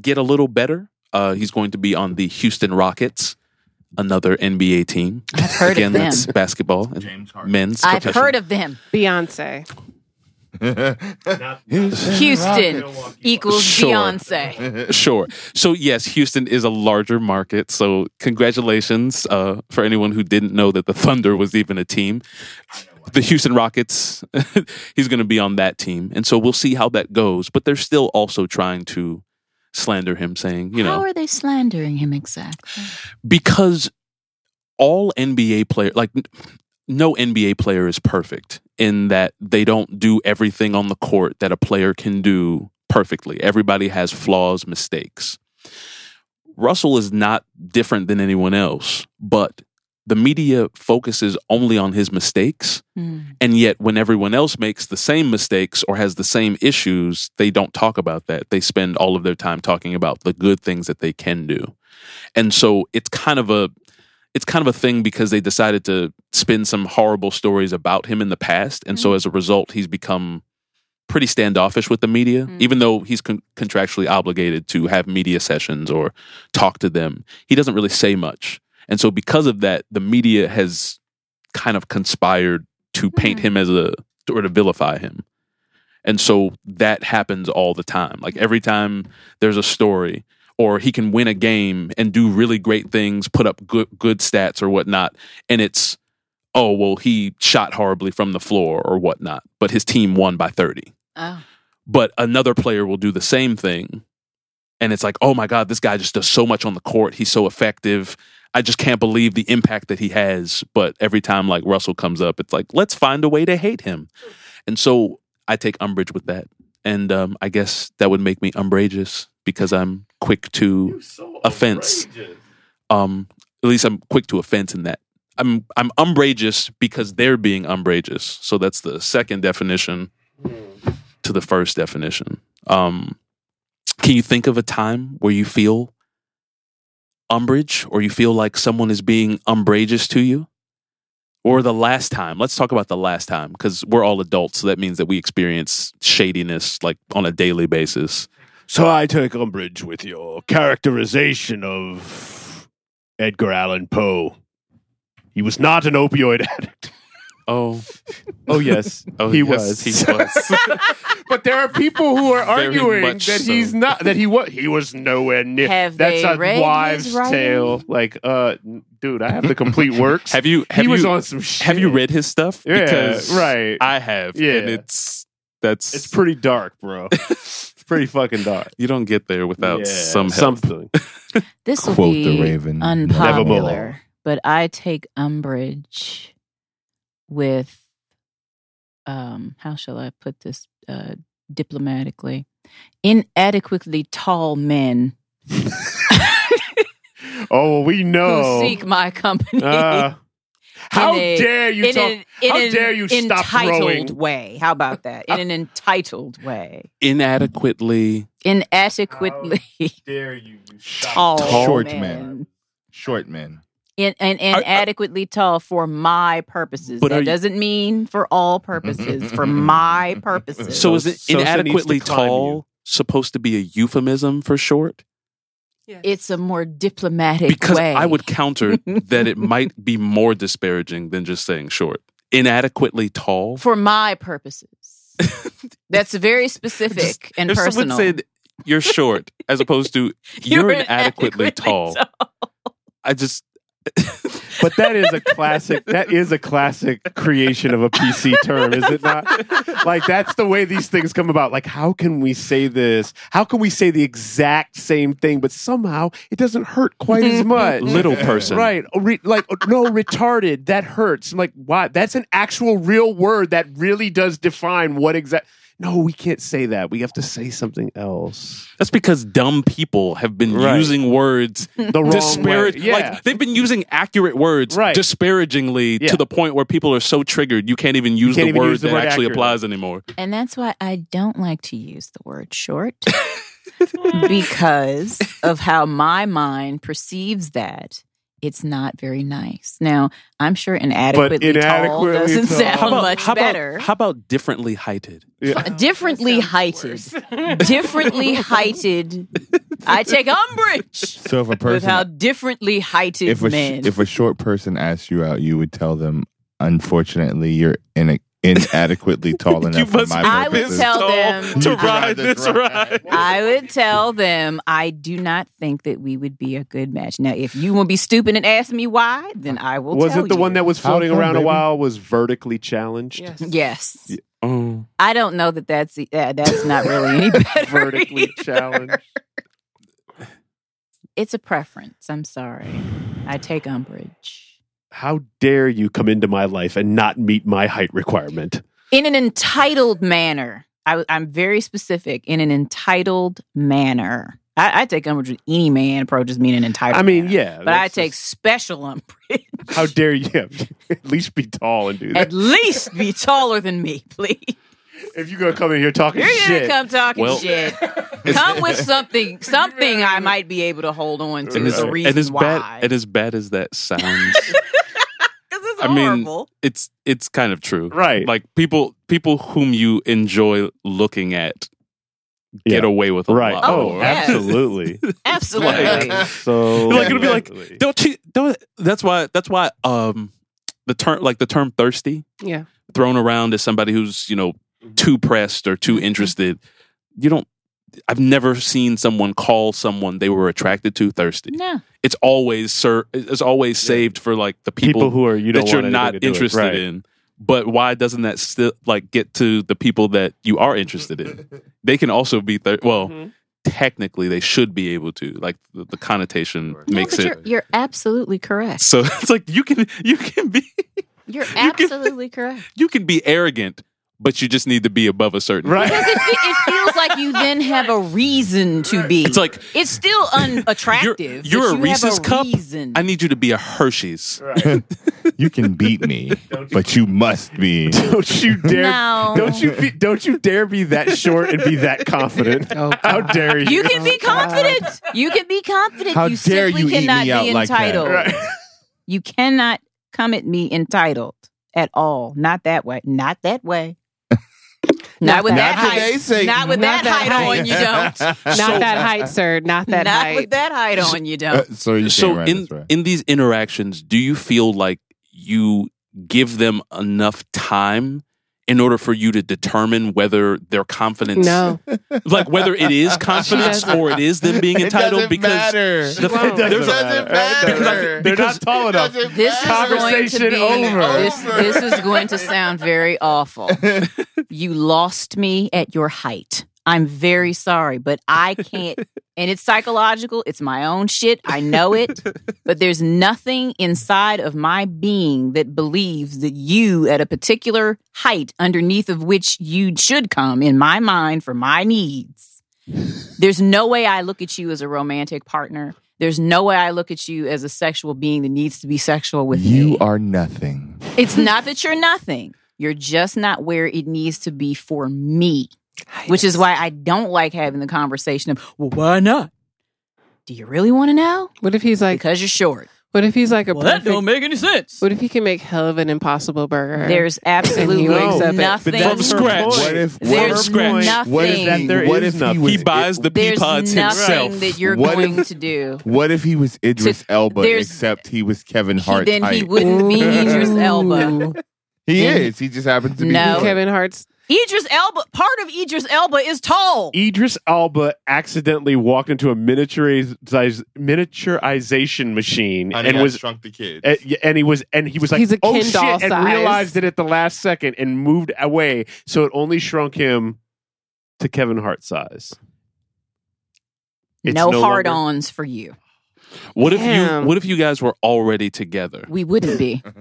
get a little better. Uh, he's going to be on the Houston Rockets, another NBA team. I've heard (laughs) Again, of them. that's basketball and James Harden. men's. I've professional. heard of them. Beyonce. (laughs) Houston equals Sure. Beyonce. (laughs) Sure. So yes, Houston is a larger market. So congratulations uh, for anyone who didn't know that the Thunder was even a team. The Houston Rockets, (laughs) he's going to be on that team, and so we'll see how that goes. But they're still also trying to slander him, saying, you know, How are they slandering him exactly? because all NBA player like no NBA player is perfect in that they don't do everything on the court that a player can do perfectly. Everybody has flaws, mistakes. Russell is not different than anyone else, but the media focuses only on his mistakes. Hmm. And yet, when everyone else makes the same mistakes or has the same issues, they don't talk about that. They spend all of their time talking about the good things that they can do. And so it's kind of a it's kind of a thing because they decided to spin some horrible stories about him in the past. And so as a result, he's become pretty standoffish with the media, Mm. even though he's con- contractually obligated to have media sessions or talk to them. He doesn't really say much. And so because of that, the media has kind of conspired to paint Mm. him as a or to vilify him. And so that happens all the time. Like every time there's a story or he can win a game and do really great things, put up good good stats or whatnot, and it's oh well he shot horribly from the floor or whatnot, but his team won by thirty. Oh. But another player will do the same thing, and it's like oh my god, this guy just does so much on the court. He's so effective. I just can't believe the impact that he has. But every time like Russell comes up, it's like let's find a way to hate him, and so I take umbrage with that, and um, I guess that would make me umbrageous because I'm quick to offense. Um, at least I'm quick to offense in that. I'm I'm umbrageous because they're being umbrageous. So that's the second definition to the first definition. Um, can you think of a time where you feel umbrage or you feel like someone is being umbrageous to you? Or the last time. Let's talk about the last time because we're all adults. So that means that we experience shadiness like on a daily basis. So I take umbrage with your characterization of Edgar Allan Poe. He was not an opioid (laughs) addict. Oh, Oh yes, oh he yes, was. He was. (laughs) but there are people who are Very arguing that so. he's not. That he was. He was nowhere near. Have That's they a read wives' his tale. Like, uh, dude, I have the complete (laughs) works. have you? Have he was you? on some shit. have you read his stuff? Yeah, because right. I have. Yeah. and it's that's It's pretty dark, bro. (laughs) it's pretty fucking dark. you don't get there without Yeah, some help. something. This will Quote be the Raven. unpopular, Nevermore. but I take umbrage with um how shall I put this uh diplomatically? Inadequately tall men (laughs) Oh, we (laughs) who know. seek my company. Uh, (laughs) how a- dare you in talk? an, in how an dare you stop entitled throwing? way. How about that? In an entitled way. Inadequately. Inadequately Dare you? tall, Short men. men. Short men. In, and, and Are- are- adequately tall for my purposes. But that you- doesn't mean for all purposes. Mm-hmm. for my purposes. So is it Sosa needs to inadequately climb tall supposed to be a euphemism for short? it's a more diplomatic Because way. I would counter (laughs) that it might be more disparaging than just saying short. Inadequately tall. for my purposes. (laughs) That's very specific Just- and if personal. someone said you're short as opposed to (laughs) you're, inadequately tall, I just But that is a classic. That is a classic creation of a PC term, is it not? Like that's the way these things come about. Like, how can we say this? How can we say the exact same thing, but somehow it doesn't hurt quite as (laughs) much? little person. Right. Oh, re- like, no, retarded. That hurts. I'm like, why? That's an actual real word that really does define what exact. No, we can't say that. We have to say something else. That's because dumb people have been Right. using words (laughs) The wrong disparage way. Yeah. like they've been using accurate words Right. disparagingly Yeah. to the point where people are so triggered you can't even use can't the even word use the that word actually accurately. applies anymore. And that's why I don't like to use the word short (laughs) because of how my mind perceives that. It's not very nice. Now, I'm sure inadequately, tall inadequately doesn't tall. sound How about- much how better. About, how about differently heighted? differently heighted. (laughs) (laughs) differently heighted. I take umbrage So if a person with how differently heighted if a men. if a short person asks you out, you would tell them, unfortunately, you're in inadequately tall (laughs) enough for my be I would purposes. tell them to ride this this ride. (laughs) I would tell them I do not think that we would be a good match. Now, if you will be stupid and ask me why, then I will. Was tell it the you. one that was floating come, around a while? Was vertically challenged? Yes. (laughs) Yes, Oh. I don't know that that's uh, that's not really any better. vertically challenged. it's a preference. I'm sorry. I take umbrage. How dare you come into my life and not meet my height requirement? in an entitled manner. I, am very specific. In an entitled manner. I, I take umbrage with any man approaches me in an entitled. I mean, manner. yeah, but I take just- special umbrage. How dare you? (laughs) At least be tall and do that. At least be taller than me, please. if you're gonna come in here talking You're gonna come talking Well- shit. (laughs) Come with (laughs) something, something I might be able to hold on to. And, as, a reason and as why. bad and as bad as that sounds, 'Cause it's I mean, it's it's kind of true. right? Like people people whom you enjoy looking at get Yeah. away with a right? lot Oh, more. yes. absolutely. (laughs) Absolutely. so (laughs) Like, it'll be like- Don't you don't that's why that's why um the term like the term thirsty Yeah. thrown around as somebody who's, you know, too pressed or too interested. You don't I've never seen someone call someone they were attracted to thirsty. no. It's always sir it's always saved for like the people, people who are you don't that you're not anything to do with. interested Right. in. But why doesn't that still like get to the people that you are interested in? (laughs) They can also be thir- well, Mm-hmm. Mhm. technically they should be able to. Like the, the connotation No, makes but it You're, you're absolutely correct. so (laughs) it's like you can you can be (laughs) You're can- absolutely correct. you can be arrogant, but you just need to be above a certain Right. Because it, it feels like you then have a reason to be. It's like it's still unattractive. You're- you're a you have Reese's cup. Reason. I need you to be a Hershey's. Right. (laughs) you can beat me, (laughs) but you must be. (laughs) don't you dare! No. Don't you be, don't you dare be that short and be that confident? Oh, How dare you? you can be oh, confident. You can be confident. How you dare simply you eat cannot me out be like that. entitled. Right. You cannot come at me entitled at all. Not that way. Not that way. Not with Not that height. today, Not with Not that, that height height. on. You don't. (laughs) Not that height, sir. Not that Not height. with that height on. You Uh, don't. so you So in right. in these interactions, do you feel like you give them enough time in order for you to determine whether their confidence No. (laughs) like whether it is confidence or it is them being entitled doesn't because matter. the, It doesn't there's a- matter. because I think- They're because- not tall enough. Doesn't This is going to Conversation be over. this. This is going to sound very awful. (laughs) You lost me at your height. I'm very sorry, but I can't. (laughs) And it's psychological. It's my own shit. I know it. But there's nothing inside of my being that believes that you, at a particular height underneath of which you should come, in my mind, for my needs, there's no way I look at you as a romantic partner. There's no way I look at you as a sexual being that needs to be sexual with me. You are nothing. It's not that you're nothing. You're just not where it needs to be for me. Which is why I don't like having the conversation of, well, why not? Do you really want to know? What if he's like? Because you're short. What if he's like a perfect? That don't make any sense. What if he can make hell of an impossible burger? There's absolutely wakes up at- nothing. From scratch. What if There's what, scratch. nothing. what if that he, there what is if he nothing. he buys the pea pods nothing himself. that you're What going if- to do. What if he was Idris Elba except he was Kevin He, Hart? then he wouldn't be (laughs) Idris Elba. He is. He just happens to be No. Kevin Hart's. Idris Elba, part of Idris Elba is tall. Idris Elba accidentally walked into a miniaturiz- miniaturization machine Honey, and I was shrunk the kids. and, and he was and he was like He's a oh shit doll and realized it at the last second and moved away so it only shrunk him to Kevin Hart size. It's no, no hard longer- ons for you. What if you what if you guys were already together? We wouldn't be. (laughs)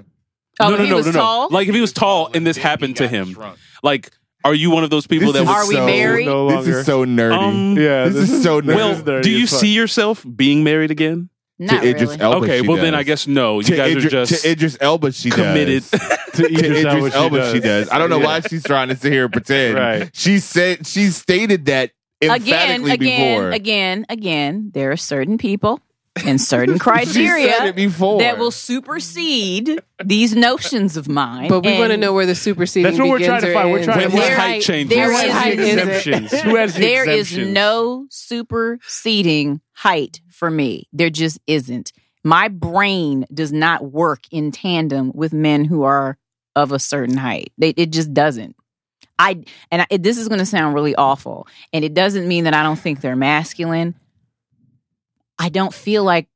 Oh, no, if no, he no, was no, no. tall? Like if he was tall and this happened to him, like are you one of those people This that is would Are we so- married? No This is so nerdy. Um, yeah, this is so nerdy. well, nerdy do you as fuck. see yourself being married again? Not to Idris really. Elba, okay, she well then does. I guess no. You to guys Idris, are just to Idris Elba, she committed. does. to to Idris Elba, she does. (laughs) she does. I don't know Yeah. why she's trying to sit here and pretend. Right. She said she stated that again, emphatically again, before. again, again, there are certain people and certain (laughs) criteria said it before. that will supersede these notions of mine. But we want to know where the superseding That's what we're trying to find. We're trying When to his there- height changes. there What is- height is exemptions. (laughs) Who has the there is exemptions? no superseding height for me. There just isn't. My brain does not work in tandem with men who are of a certain height. They, it just doesn't. I and I, this is going to sound really awful, and it doesn't mean that I don't think they're masculine. I don't feel like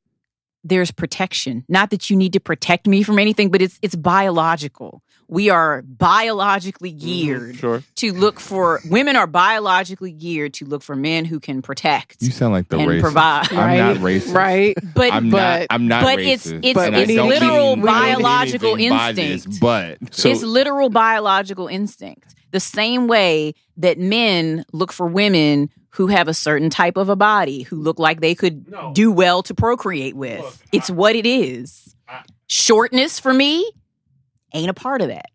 there's protection. Not that you need to protect me from anything, but it's it's biological. We are biologically mm-hmm. geared Sure. to look for women are biologically geared to look for men who can protect you sound like the and racist. provide. I'm not racist. right. But I'm But- not. I'm not but racist. it's- it's- and it's literal mean biological anything by this, instinct. but So it's literal biological instinct. The same way that men look for women who have a certain type of a body, who look like they could No. do well to procreate with. Look, it's what it is. Shortness for me ain't a part of that.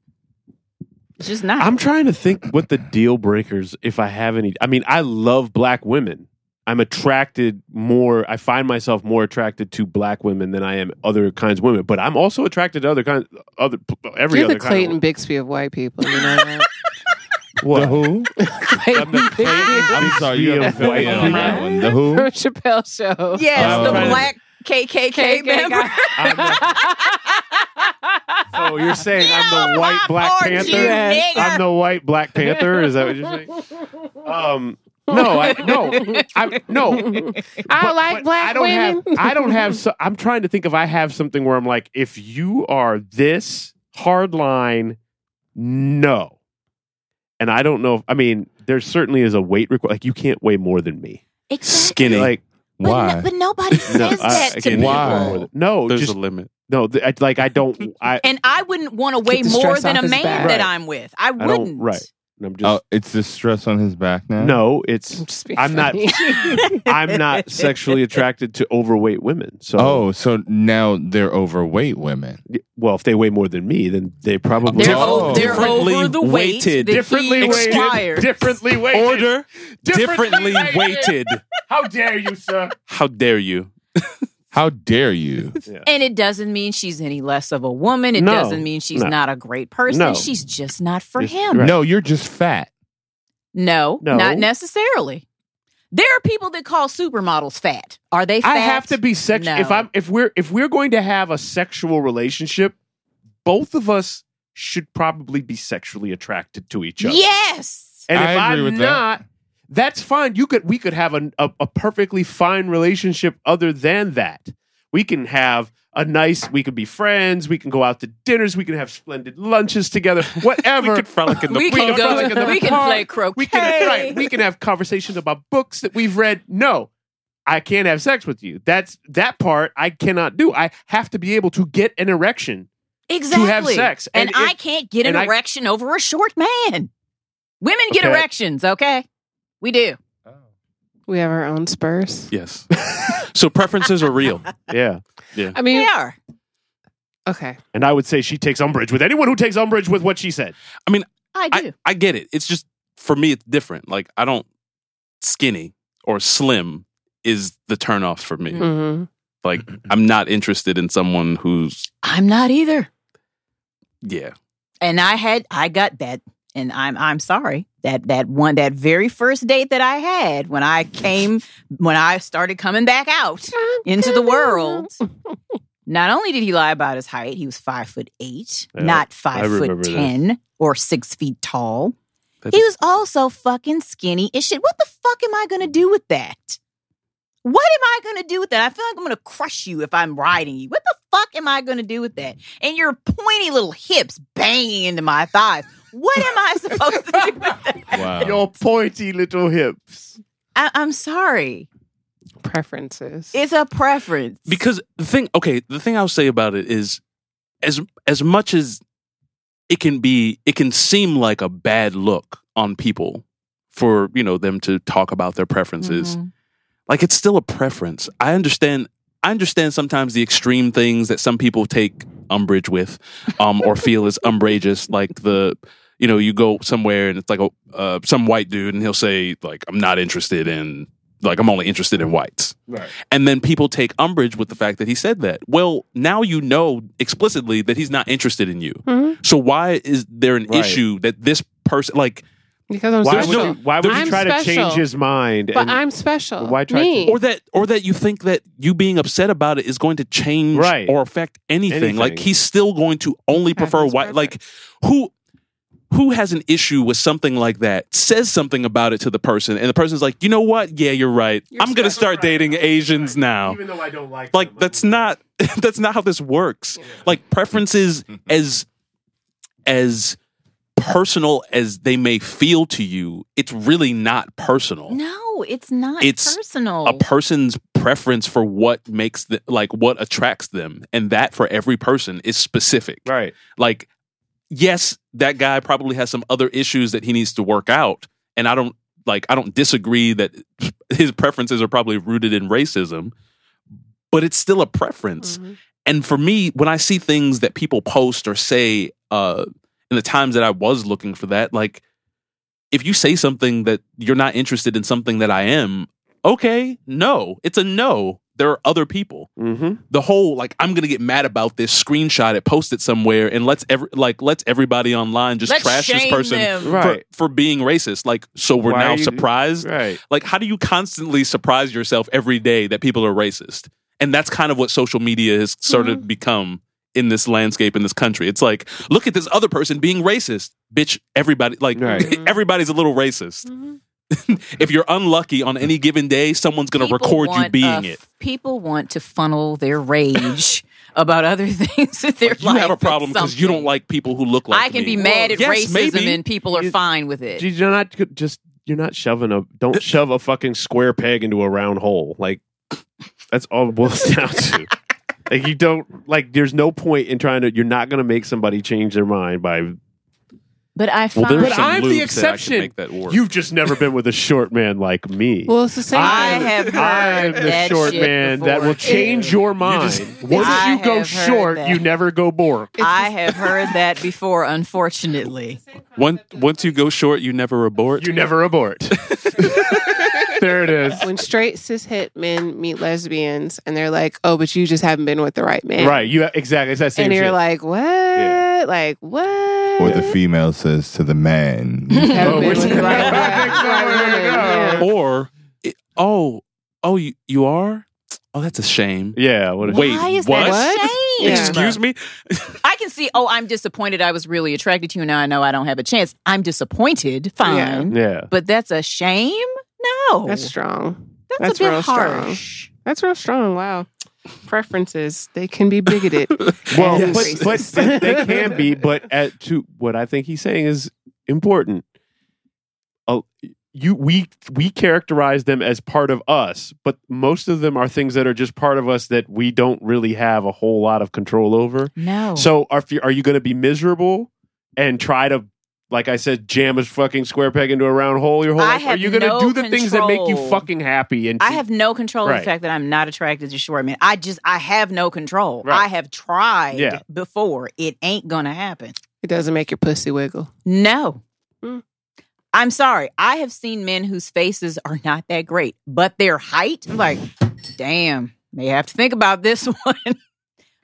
It's just not. I'm trying to think what the deal breakers, if I have any. I mean, I love black women. I'm attracted more. I find myself more attracted to black women than I am other kinds of women. But I'm also attracted to other kinds, other every You're other the kind Clayton of Bigsby of white people. You know that? (laughs) what? who? (laughs) I'm the Clayton I'm sorry, you Bigsby have of to white on that one. The who? From Chappelle Show. yes, Oh. the black KKK KKK member. guy. (laughs) I'm the- so (laughs) you're saying I'm the white Black Lord, Panther? you nigger. I'm the white Black Panther. Is that what you're saying? Um, no, I, no, I, no. I But- like but black I don't women. Have, I don't have. So, I'm trying to think if I have something where I'm like, if you are this hard line, no. And I don't know. If, I mean, there certainly is a weight requirement. Like you can't weigh more than me. Exactly. skinny. Like But, Why? no, but nobody (laughs) says no, I, that I to can't people. Why? weigh more than- no, There's just a limit. no. th- like I don't. I. And I wouldn't want to weigh more than a man back. that I'm with. I I wouldn't. don't. Right. I'm oh, just. Oh, it's the stress on his back now. no, it's. (laughs) Just being I'm not- (laughs) I'm not sexually attracted to overweight women. So, Oh, so now they're overweight women. well, if they weigh more than me, then they probably They're, Oh. o- they're Differently over the weight weighted. that differently he weighted. requires. Differently weighted. Order differently Differently weighted. How dare you, sir? How dare you? How dare you? (laughs) And it doesn't mean she's any less of a woman. It No. doesn't mean she's No. not a great person. No. She's just not for Just- him. Right. No, you're just fat. No, No. not necessarily. There are people that call supermodels fat. Are they fat? I have to be sex. No. If I'm if we're if we're going to have a sexual relationship, both of us should probably be sexually attracted to each other. Yes. And if I agree I'm with that. Not, that's fine. You could we could have a, a a perfectly fine relationship other than that. We can have a nice. We could be friends. We can go out to dinners. We can have splendid lunches together. (laughs) Whatever. We could frolic in the We park. can go. frolic in the We can play croquet. We can right. We can have conversations about books that we've read. No, I can't have sex with you. That's that part I cannot do. I have to be able to get an erection. exactly. have sex. and, And I can't get an and I- erection over a short man. Women get Okay. erections. Okay, we do. We have our own Spurs. Yes. (laughs) so preferences are real. (laughs) Yeah. Yeah. I mean, They are. okay. And I would say she takes umbrage with anyone who takes umbrage with what she said. I do. I, I get it. It's just for me, it's different. Like I don't skinny or slim is the turnoff for me. Mm. hmm Like I'm not interested in someone who's I'm not either. yeah. and I had I got that and I'm I'm sorry that that one that very first date that I had when I came when I started coming back out oh, into the world. Not only did he lie about his height, he was five foot eight, Yeah, not five remember foot this. ten or six feet tall. That He is- was also fucking skinny as shit. What the fuck am I gonna do with that? What am I gonna do with that? I feel like I'm gonna crush you if I'm riding you. What the fuck am I gonna do with that? And your pointy little hips banging into my thighs. What am I supposed to do with (laughs) that? Wow. Your pointy little hips. I, I'm sorry. Preferences. It's a preference. because the thing okay the thing i'll say about it is as as much as it can be it can seem like a bad look on people for you know them to talk about their preferences Mhm. like it's still a preference i understand i understand sometimes the extreme things that some people take umbrage with um or feel is umbrageous like the you know you go somewhere and it's like a uh, some white dude and he'll say like i'm not interested in like i'm only interested in whites Right. and then people take umbrage with the fact that he said that. Well, now you know explicitly that he's not interested in you. Mhm. So why is there an Right. issue that this person like because I'm Why special. would, you, why would you I'm try to change his mind? but and- I'm special. Why try to- Me. or that or that you think that you being upset about it is going to change Right. or affect anything. Anything. Like he's still going to only prefer white like who who has an issue with something like that says something about it to the person and the person's like you know what? Yeah you're right. You're i'm gonna special. start dating asians now. Even though I don't like like them, that's not (laughs) that's not how this works. Like preferences as as personal as they may feel to you it's really not personal. No, it's not It's personal. a person's preference for what makes the like what attracts them and that for every person is specific. Right. like yes that guy probably has some other issues that he needs to work out. And i don't like i don't disagree that (laughs) his preferences are probably rooted in racism but it's still a preference. Mhm. and for me when i see things that people post or say uh in the times that i was looking for that like if you say something that you're not interested in something that i am okay no it's a no there are other people Mm-hmm. the whole like i'm gonna get mad about this screenshot it posted somewhere and let's every like let's everybody online just Let's trash this person them. for, Right. for being racist like so we're Why now you- surprised Right. like how do you constantly surprise yourself every day that people are racist and that's kind of what social media has sort of become in this landscape in this country it's like look at this other person being racist bitch everybody like Right. (laughs) everybody's a little racist Mhm. (laughs) if you're unlucky on any given day someone's going to People record you being a- it People want to funnel their rage (laughs) about other (laughs) things that they're you have a problem because because you don't like people who look like I can me. be mad at Yes, racism maybe. and people are You- fine with it. You're not just you're not shoving a don't shove a fucking square peg into a round hole. Like that's all it boils down to. Like you don't like. There's no point in trying to. You're not going to make somebody change their mind by. But I Well, find there's But I'm the lubes that exception. that work. You've just never been with a short man like me. Well, it's the same. I thing. have heard I'm the that short shit man that will change too. your mind. (laughs) Once I you go short, that. you never go bork. I have heard that before, unfortunately. Once once you go short, you never abort. You never abort. (laughs) there it is. when straight cis het men meet lesbians and they're like, "Oh, but you just haven't been with the right man," Right. You exactly. It's that same and you're shit. like, "What? Yeah. Like what?" Or the female says to the man. (laughs) Oh, which the right right. man. Right, Right way to woman, go. yeah. or it- oh oh you you are. Oh, that's a shame. yeah. What a Wait, is what? that What? a (laughs) Excuse me. I can see, oh, I'm disappointed I was really attracted to you. Now I know I don't have a chance. I'm disappointed. Fine. Yeah. But that's a shame? No. That's strong. That's, that's a bit real strong. harsh. That's real strong. Wow. Preferences. They can be bigoted. (laughs) Well, but, but they, they (laughs) can be. But at, to what I think he's saying is important. Uh, you we we characterize them as part of us, but most of them are things that are just part of us that we don't really have a whole lot of control over. No. So are are you going to be miserable and try to, like I said, jam a fucking square peg into a round hole your whole I life? Are you going to no do the things that make you fucking happy? And I have no control of the fact that I'm not attracted to short men. I just I have no control. Right. I have tried Yeah. before. It ain't gonna happen. it doesn't make your pussy wiggle. No. Hmm. I'm sorry. I have seen men whose faces are not that great, but their height, I'm like, damn, may have to think about this (laughs) one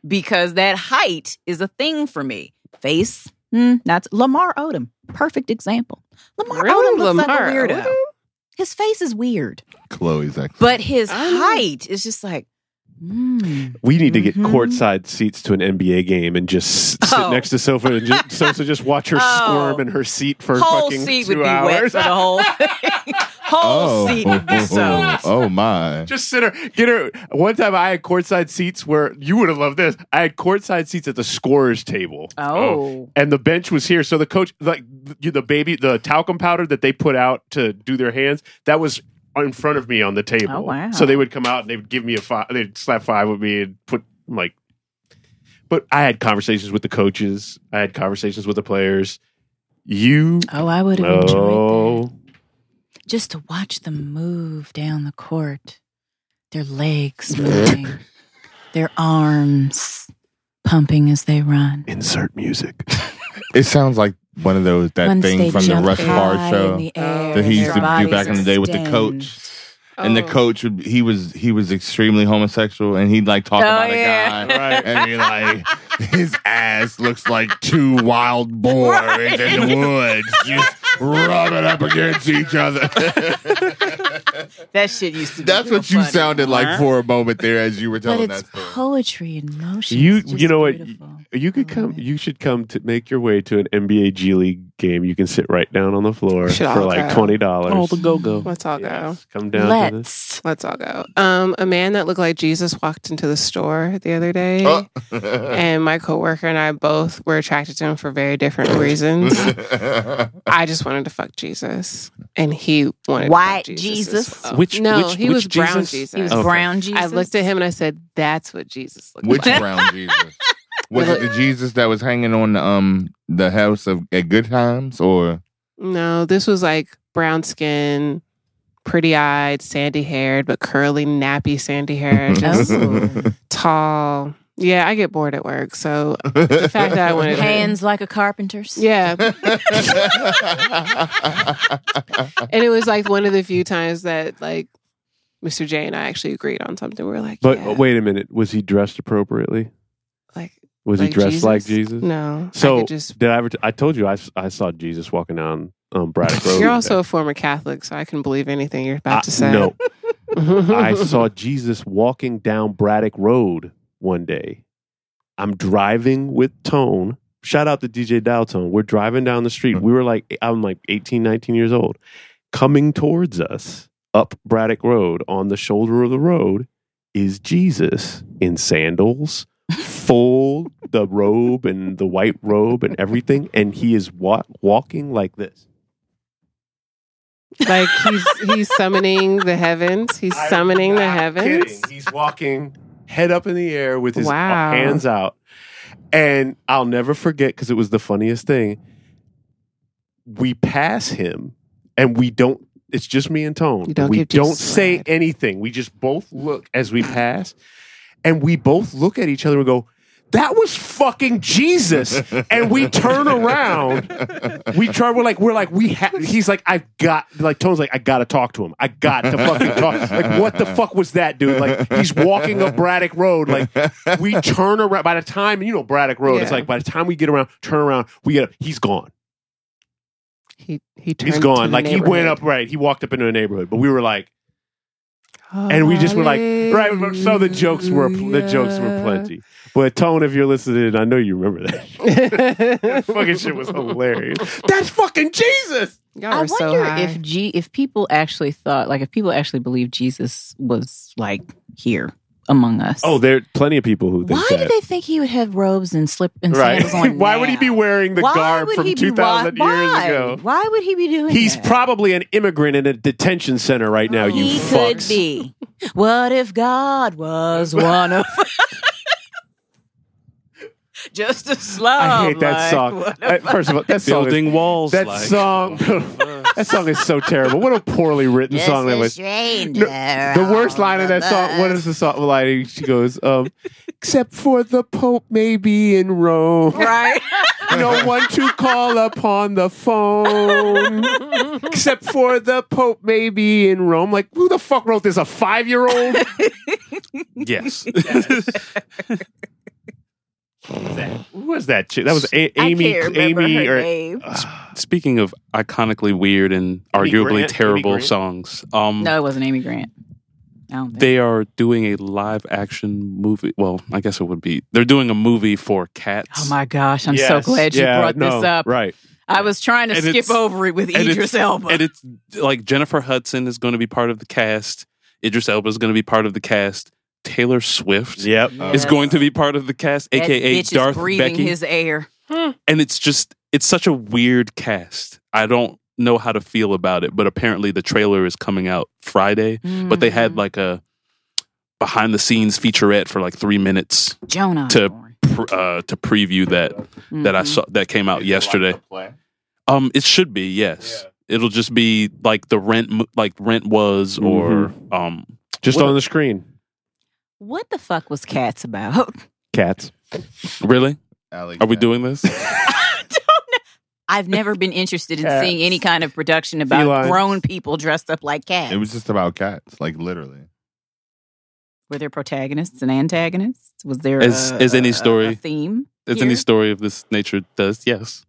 because that height is a thing for me. Face, hmm, not Lamar Odom, perfect example. Lamar Really? Odom looks Lamar like a weirdo. Odom? His face is weird, Chloe's excellent. but his I height is just like, hmm. We need to get Mhm. courtside seats to an NBA game and just sit Oh. next to Sofa and just, (laughs) Sofa just watch her Oh. squirm in her seat for whole fucking seat two would be hours. wet for the whole (laughs) thing. Whole oh. seat would be soaked. oh my. just sit her, get her. One time I had courtside seats where you would have loved this. I had courtside seats at the scorer's table. Oh. oh. And the bench was here, so the coach, like the the baby, the talcum powder that they put out to do their hands, that was in front of me on the table. Oh, wow. So they would come out and they would give me a five. They'd slap five with me and put I'm like. But I had conversations with the coaches. I had conversations with the players. You, Oh, I would have enjoyed that. Oh, Just to watch them move down the court, their legs moving, (laughs) their arms pumping as they run. insert music. (laughs) It sounds like one of those that Once thing they from the jump Rush high in show the oh, air, that he used their to do bodies back in the day with the extend. coach. And the Oh. coach would he was he was extremely homosexual and he'd like talk Oh, about yeah. a guy (laughs) Right. and be like his ass looks like two wild boars Right. in the woods just rubbing up against each other. (laughs) That shit used to be That's real what you funny. sounded like for a moment there as you were But telling it's that story. poetry in motion. You, It's just you know what? beautiful. You could come. You should come to make your way to an NBA G League game. You can sit right down on the floor Should for all like go. twenty dollars. Oh, the go go. Let's all go. Come down. To the, Let's. Let's all go. Um, a man that looked like Jesus walked into the store the other day, Oh. (laughs) and my coworker and I both were attracted to him for very different reasons. (laughs) I just wanted to fuck Jesus, and he wanted White fuck Jesus. Jesus? well. Which- no, which- he which was brown Jesus? Jesus. He was Okay. brown Jesus. I looked at him and I said, "That's what Jesus looked like. Which like." brown Jesus? (laughs) Was it the Jesus that was hanging on the um the house of at Good Times or No, this was like brown skin, pretty eyed, sandy haired, but curly, nappy, sandy hair, just Oh. (laughs) tall. Yeah, I get bored at work, so the fact that I wanted to- Hands like a carpenter's. Yeah, (laughs) and it was like one of the few times that like Mr. J and I actually agreed on something. We were like, but yeah, wait a minute. Was he dressed appropriately? like Was he like dressed like Jesus? No, So could just. did I ever? T- I told you I, I saw Jesus walking down um, Braddock (laughs) Road. You're also a former Catholic, so I can believe anything you're about I- to say. No, (laughs) I saw Jesus walking down Braddock Road one day. I'm driving with Tone. Shout out to DJ Dial Tone. We're driving down the street. We were like, I'm like 18, 19 years old. Coming towards us up Braddock Road on the shoulder of the road is Jesus in sandals, full the robe and the white robe and everything. And he is wa- walking like this. like he's he's summoning the heavens. He's I'm summoning the heavens. kidding. He's walking head up in the air with his Wow. hands out. And I'll never forget because it was the funniest thing. We pass him and we don't, it's just me and Tone. You don't we don't say ride. anything. We just both look as we pass and we both look at each other and go, that was fucking Jesus. And we turn around we try. We're like, we're like, we. Ha-, he's like, I've got. Like Tone's like, I gotta talk to him. I got to fucking talk. Like, what the fuck was that, dude? Like, he's walking up Braddock Road. Like, we turn around. By the time you know Braddock Road, it's like by the time we get around, turn around, we get. He's gone. He he turned He's gone. Like he went up. Right. He walked up into a neighborhood. But we were like, and we just were like, right. So the jokes were the jokes were plenty. But Tone, if you're listening, I know you remember that. that (laughs) fucking shit was hilarious. That's fucking Jesus. Y'all I wonder so if G if people actually thought like if people actually believed Jesus was like here among us. Oh, there are plenty of people who think why that. did they think he would have robes and slip and right? sandals on? (laughs) why would he be wearing the Why garb would from he be- two thousand why- years why? ago? Why would he be doing? He's that? probably an immigrant in a detention center right now. You he fucks. could be. What if God was (laughs) one of? (laughs) Just a slum. I hate that like, song. what Uh, First of all, that song is Building walls. That like, song, (laughs) (laughs) that song is so terrible. What a poorly written Just song that was. No, the worst line of that song. What is the song line? She goes, um, "Except for the Pope, maybe in Rome. right? No one to call upon the phone. Except for the Pope, maybe in Rome. Like, who the fuck wrote this? A five year old? yes. Who was that chick? That was a- I Amy. can't Amy her or name. Speaking of iconically weird and Amy arguably Grant? Terrible Grant? songs, um, No, it wasn't Amy Grant. I don't think. they are doing a live action movie. Well, I guess it would be. They're doing a movie for cats. Oh my gosh, I'm so glad you Yeah, brought no, this up. Right. I was trying to And skip over it with and it's- Idris Elba. And it's like Jennifer Hudson is going to be part of the cast. Idris Elba is going to be part of the cast. Taylor Swift Yep. is going to be part of the cast, That aka bitch Darth is breathing Becky. his air. (gasps) and it's just it's such a weird cast. I don't know how to feel about it, but apparently the trailer is coming out Friday. But they Mm-hmm. had like a behind the scenes featurette for like three minutes Jonah to- pr- uh, to preview that that I Mhm. saw that came out yesterday. Um, it should be yes. It'll just be like the rent, mo- like rent was, or um, Just What- on the screen. What the fuck was Cats about? (laughs) Cats. really. Alex, Are we doing this? (laughs) I've never been interested in Cats. seeing any kind of production about Felines. grown people dressed up like cats. It was just about cats, like literally. Were there protagonists and antagonists? Was there As- a, as any a- story. a theme? As here? any story of this nature does, yes.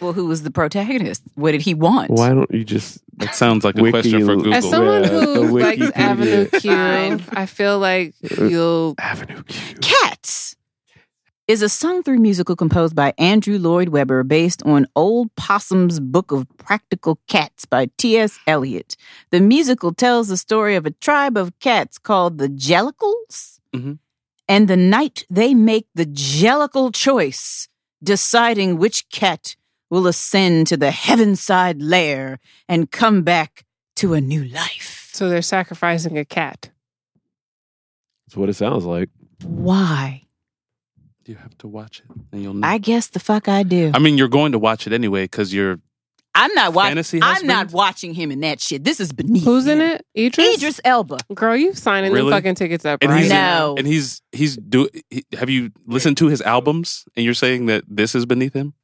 Well, who was the protagonist? What did he want? Why don't you just That sounds like a Wiki- question for Google. As someone Yeah, who likes Wikipedia. Avenue Q, I feel like you'll. Avenue Q? Cats is a sung through musical composed by Andrew Lloyd Webber based on Old Possum's Book of Practical Cats by T.S. Eliot. The musical tells the story of a tribe of cats called the Jellicles. Mhm. And the night they make the Jellicle choice, deciding which cat will ascend to the heavenside lair and come back to a new life. So they're sacrificing a cat. That's what it sounds like. Why? You have to watch it, and you'll know. I guess the fuck I do. I mean, you're going to watch it anyway because you're I'm not watching. I'm not watching him in that shit. This is beneath. Who's in it? Idris. Idris Elba. Girl, you signing Really? the fucking tickets up and right he's now. No. and he's he's do. He, have you listened to his albums? And you're saying that this is beneath him?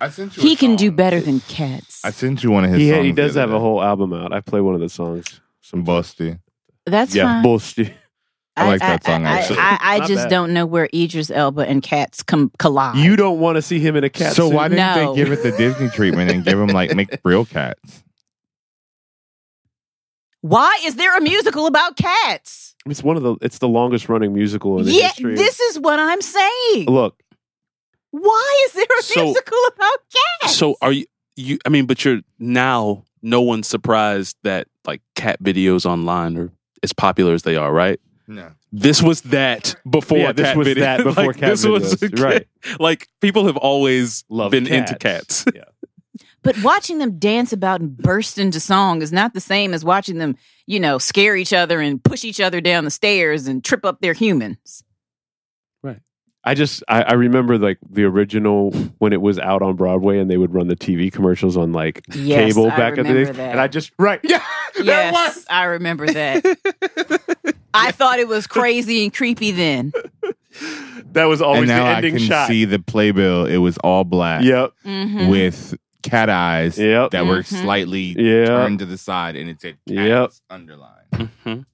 I sent you. He a can do better than cats. I sent you one of his. He, songs he the does other have a day. whole album out. I play one of the songs. some busty. That's yeah, fine. bullshit. I like that song, I, actually. I, I Not just bad. don't know where Idris Elba and cats com- collide. You don't want to see him in a cat so suit. why didn't No. they give it the Disney treatment and give him like make real cats? Why is there a musical about cats? It's one of the. It's the longest running musical in the Yeah, history. of- this is what I'm saying. Look, Why is there a So- musical about cats? So are you? You? I mean, but you're now. No one's surprised that like cat videos online are as popular as they are, right? No. This was that before. Yeah, this was video. that (laughs) before Like, cat this was videos, right. Like people have always Loved been into cats. Yeah. But watching them dance about and burst into song is not the same as watching them, you know, scare each other and push each other down the stairs and trip up their humans. I just I, I remember like the original when it was out on Broadway and they would run the TV commercials on like Yes, cable I back in the day, that. and I just right (laughs) yeah that Yes, was- I remember that. (laughs) I thought it was crazy and creepy then. that was always and the now I ending can shot. see the playbill. It was all black Yep, Mhm. with cat eyes Yep. that were Mhm. slightly Yeah. turned to the side, and it said cats Yep. underlined. Mhm.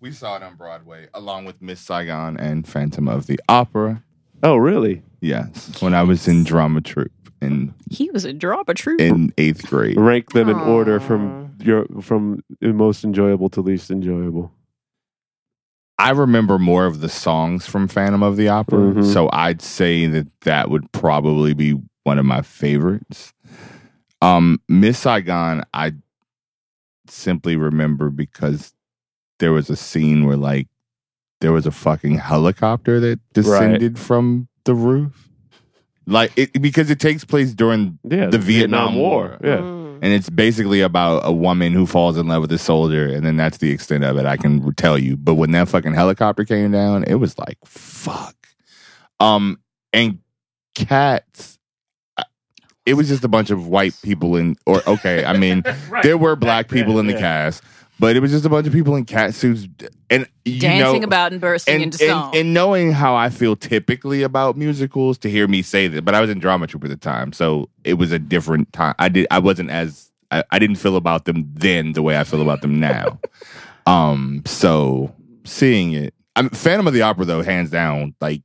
We saw it on Broadway along with Miss Saigon and Phantom of the Opera. Oh really? Yes, when I was in drama troupe in He was a drama troop. in eighth grade. Rank them in order from your from most enjoyable to least enjoyable. I remember more of the songs from Phantom of the Opera, Mhm. so I'd say that that would probably be one of my favorites. Um, Miss Saigon, I simply remember because there was a scene where like there was a fucking helicopter that descended from the roof, like it because it takes place during Yeah, the Vietnam War. Yeah. Mm. and it's basically about a woman who falls in love with a soldier, and then that's the extent of it. I can tell you. But when that fucking helicopter came down, it was like fuck. Um, and cats. It was just a bunch of white people in, or okay, I mean, (laughs) there were black people in the cast, but it was just a bunch of people in cat suits, and you Dancing know, about and bursting and, into song. and, and knowing how I feel typically about musicals, to hear me say that, but I was in drama troupe at the time, so it was a different time. I did, I wasn't as, I, I didn't feel about them then the way I feel about them now. (laughs) um, so seeing it, I mean, Phantom of the Opera though, hands down, like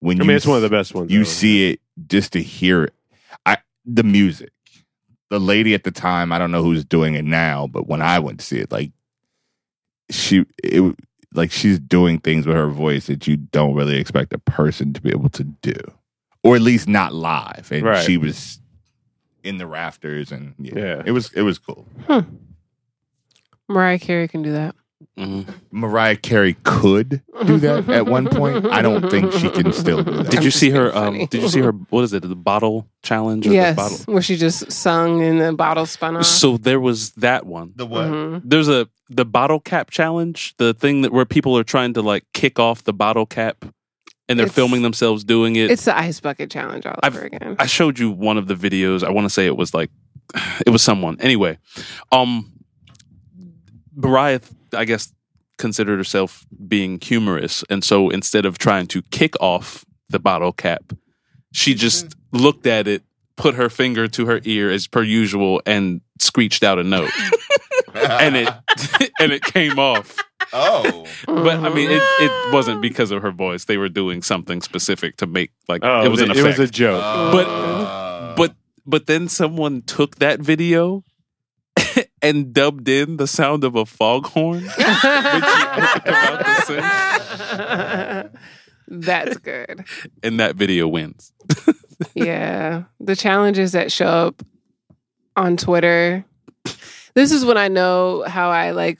when I you mean, it's one of the best ones. you ever. see it just to hear it. I the music. The lady at the time, I don't know who's doing it now, but when I went to see it, like she it like she's doing things with her voice that you don't really expect a person to be able to do. Or at least not live. And Right. she was in the rafters and yeah, Yeah. It was it was cool. Mariah Carey can do that. Mhm. Mariah Carey could do that (laughs) at one point. I don't think she can still do that. Did you see her? Um, did you see her? What is it? The bottle challenge? Or yes, The bottle? where she just sung and the bottle spun off. So there was that one. the what? Mhm. There's a the bottle cap challenge, the thing that where people are trying to like kick off the bottle cap, and they're It's- filming themselves doing it. It's the ice bucket challenge all I've- over again. I showed you one of the videos. I want to say it was like (sighs) it was someone. Anyway, um Mariah I guess considered herself being humorous and so instead of trying to kick off the bottle cap, she just looked at it, put her finger to her ear as per usual and screeched out a note. (laughs) and it (laughs) and it came off. oh. But I mean, it, Mm-hmm. it wasn't because of her voice. They were doing something specific to make like Oh, it was an it effect. was a joke. But but but then someone took that video and dubbed in the sound of a foghorn. (laughs) about (laughs) That's good. and that video wins. (laughs) Yeah. The challenges that show up on Twitter. This is when I know how I like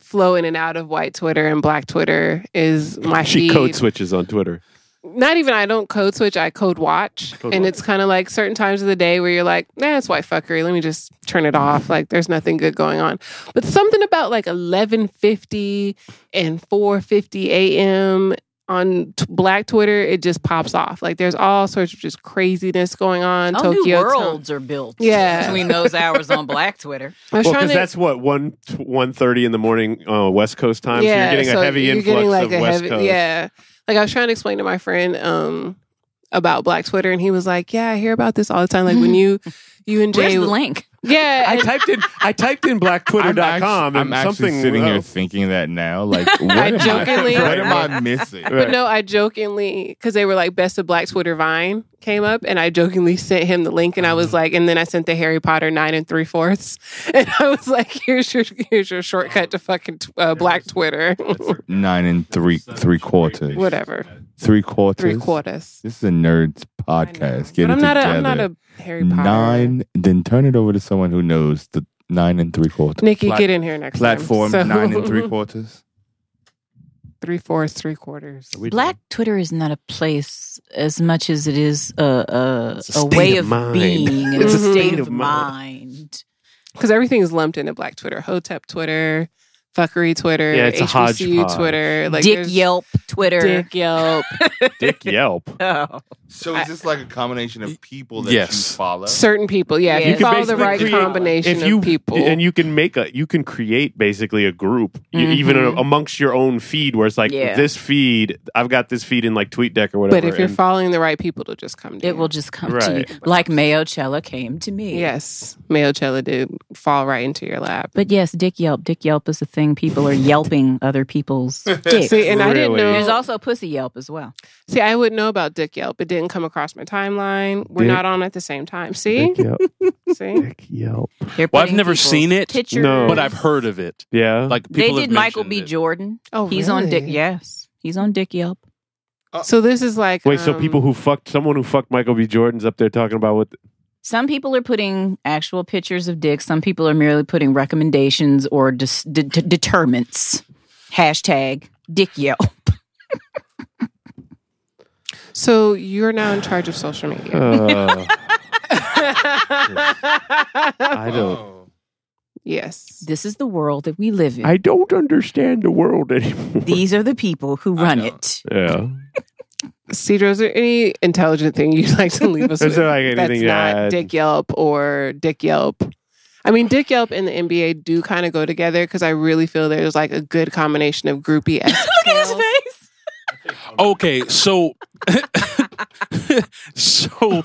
flow in and out of white Twitter and black Twitter is my she feed. code switches on Twitter. Not even I don't code switch, I code watch. Code and watch. it's kind of like certain times of the day where you're like, nah, it's white fuckery. Let me just turn it off. Like there's nothing good going on. But something about like 1150 and 450 a.m. on t- black Twitter, it just pops off. Like there's all sorts of just craziness going on. Oh, Tokyo new Town. worlds are built. Yeah. between those hours on Black Twitter. (laughs) I Well, because to, that's what one one thirty in the morning uh, West Coast time. so you're getting a so heavy you're influx getting, like, of a West heavy- Coast. Yeah. Like I was trying to explain to my friend um about Black Twitter and he was like, Yeah, I hear about this all the time. Like when you (laughs) you and Where's Jay the link? Yeah. I and- typed in I typed in I'm blacktwitter.com actually, I'm and actually something sitting here oh, thinking that now. (laughs) Like, what, I am, jokingly- I, what am I (laughs) missing? But no, I jokingly because they were like best of Black Twitter Vine came up, and I jokingly sent him the link, and I was like, and then I sent the Harry Potter nine and three fourths, and I was like, here's your here's your shortcut to fucking uh, Black Twitter, Nine and three three quarters. whatever, Three quarters. three quarters. This is a nerds podcast. Get But it I'm not a together. I'm not a Harry Potter. nine. Then turn it over to someone who knows the nine and three quarters. Nikki, Plat- get in here next platform time. So- nine and three (laughs) quarters. three fourths, three quarters. We- Black Twitter is not a place as much as it is a a, a a way of of, being It's a a state (laughs) mhm. state of of mind. mind. because everything is lumped into Black Twitter, Hotep Twitter, fuckery Twitter, Yeah, it's a HBCU hodgepodge. Twitter, like Dick there's Yelp, Twitter. Dick Yelp, (laughs) Dick Yelp. (laughs) Oh. So is this like a combination of people that Yes. you follow? certain people. Yeah, Yeah. if You you can follow the basically right create- combination if you of people, and you can make a you can create basically a group you, mm-hmm. even amongst your own feed where it's like Yeah. this feed I've got this feed in like TweetDeck or whatever. but if you're and- following the right people, it'll just come to It you. will just come Right. to you. Like Mayo Cella came to me. Yes, Mayo Cella did fall right into your lap. But yes, Dick Yelp. Dick Yelp is a thing. Thing. People are yelping other people's (laughs) dicks. See, and I didn't know. There's also pussy yelp as well. see, I wouldn't know about Dick Yelp. It didn't come across my timeline. We're Dick- not on at the same time. See, Dick Yelp. (laughs) see. Dick Yelp. They're Well, I've never seen it, Pictures. No. but I've heard of it. Yeah. Like They did have Michael mentioned B. it. Jordan. Oh, He's on Dick. really? Yes, he's on Dick Yelp. So this is like Wait, so um, people who fucked someone who fucked Michael B. Jordan's up there talking about what? Some people are putting actual pictures of dicks. Some people are merely putting recommendations or dis- de- de- determinants. Hashtag Dick Yelp. (laughs) So you're now in charge of social media. Uh, (laughs) I don't. yes. This is the world that we live in. I don't understand the world anymore. These are the people who run it. yeah. (laughs) Cedro, is there any intelligent thing you'd (laughs) like to leave us Is with? there, like, that's anything to not add? Dick Yelp or Dick Yelp? I mean, Dick Yelp and the NBA do kind of go together because I really feel there's like a good combination of groupie. (laughs) Look at his face. Okay, so (laughs) so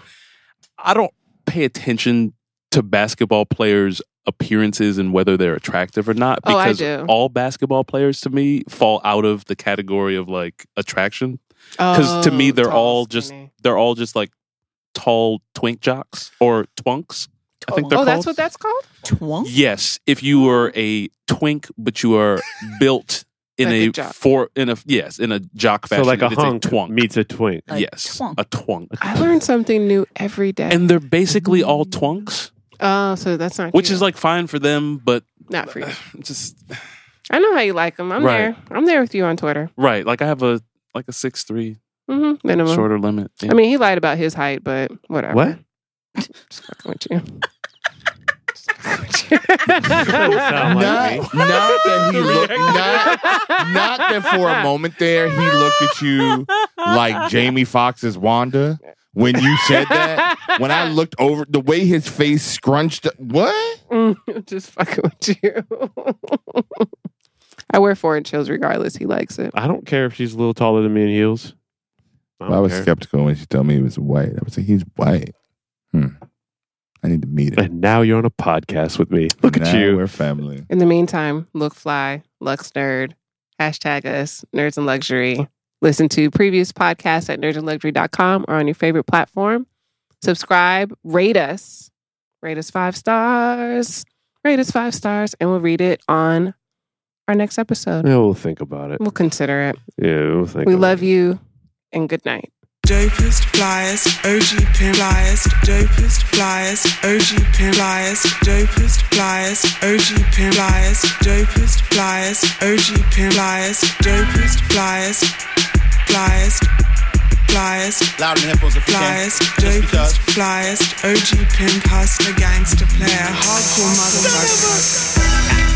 I don't pay attention to basketball players' appearances and whether they're attractive or not Oh, I because do. all basketball players to me fall out of the category of like attraction because to me Oh, they're tall, all just they're all just like tall twink jocks or twunks. I think they're Oh, called. that's what that's called. Twunk. Yes, if you were a twink, but you are built in Like a a, jock. for in a yes in a jock fashion. So fashion. like a it is hunk twunk. meets a twink. A yes, twunk. a twunk. I learn something new every day. And they're basically all mm. twunks, oh, so that's not which cute. is like fine for them, but not for you. (sighs) just I know how you like them. I'm Right. there. I'm there with you on Twitter. right. Like I have a like a six three hmm Minimum. shorter limit. Yeah. I mean, he lied about his height, but whatever. What? (laughs) Just fucking with you. Sound like Not, not that he looked not, not that for a moment there he looked at you like Jamie Foxx's Wanda when you said that. When I looked over the way his face scrunched what? Mm, (laughs) Just fucking with you. (laughs) I wear four inch heels regardless. He likes it. I don't care if she's a little taller than me in heels. I, don't I was care. skeptical when she told me he was white. I was like, he's white. Hmm. I need to meet him. And now you're on a podcast with me. Look at Now you. We're family. In the meantime, look fly, Lux Nerd, hashtag us, Nerds in Luxury. Listen to previous podcasts at nerdsandluxury.com or on your favorite platform. Subscribe, rate us, rate us five stars, rate us five stars, and we'll read it on our next episode. Yeah, we'll think about it. We'll consider it. Yeah, we'll think. We about love it. you and good night. Dopest flyers, OG pin flyers, dopest flyers, OG pin flyers, dopest flyers, OG pin flyers, dopest flyers, OG pin flyers, dopest flyers, flyers, flyers, Louder than headphones if you can. Just because. dopest flyers, OG pin hustler, gangster player, hardcore motherfucker.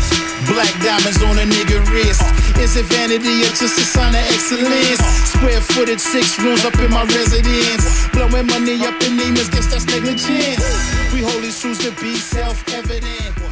Black diamonds on a nigga wrist. Is it vanity or just a sign of excellence? Square footed, six rooms up in my residence. Blowing money up in demons, guess that's negligence. We hold these truths to be self evident.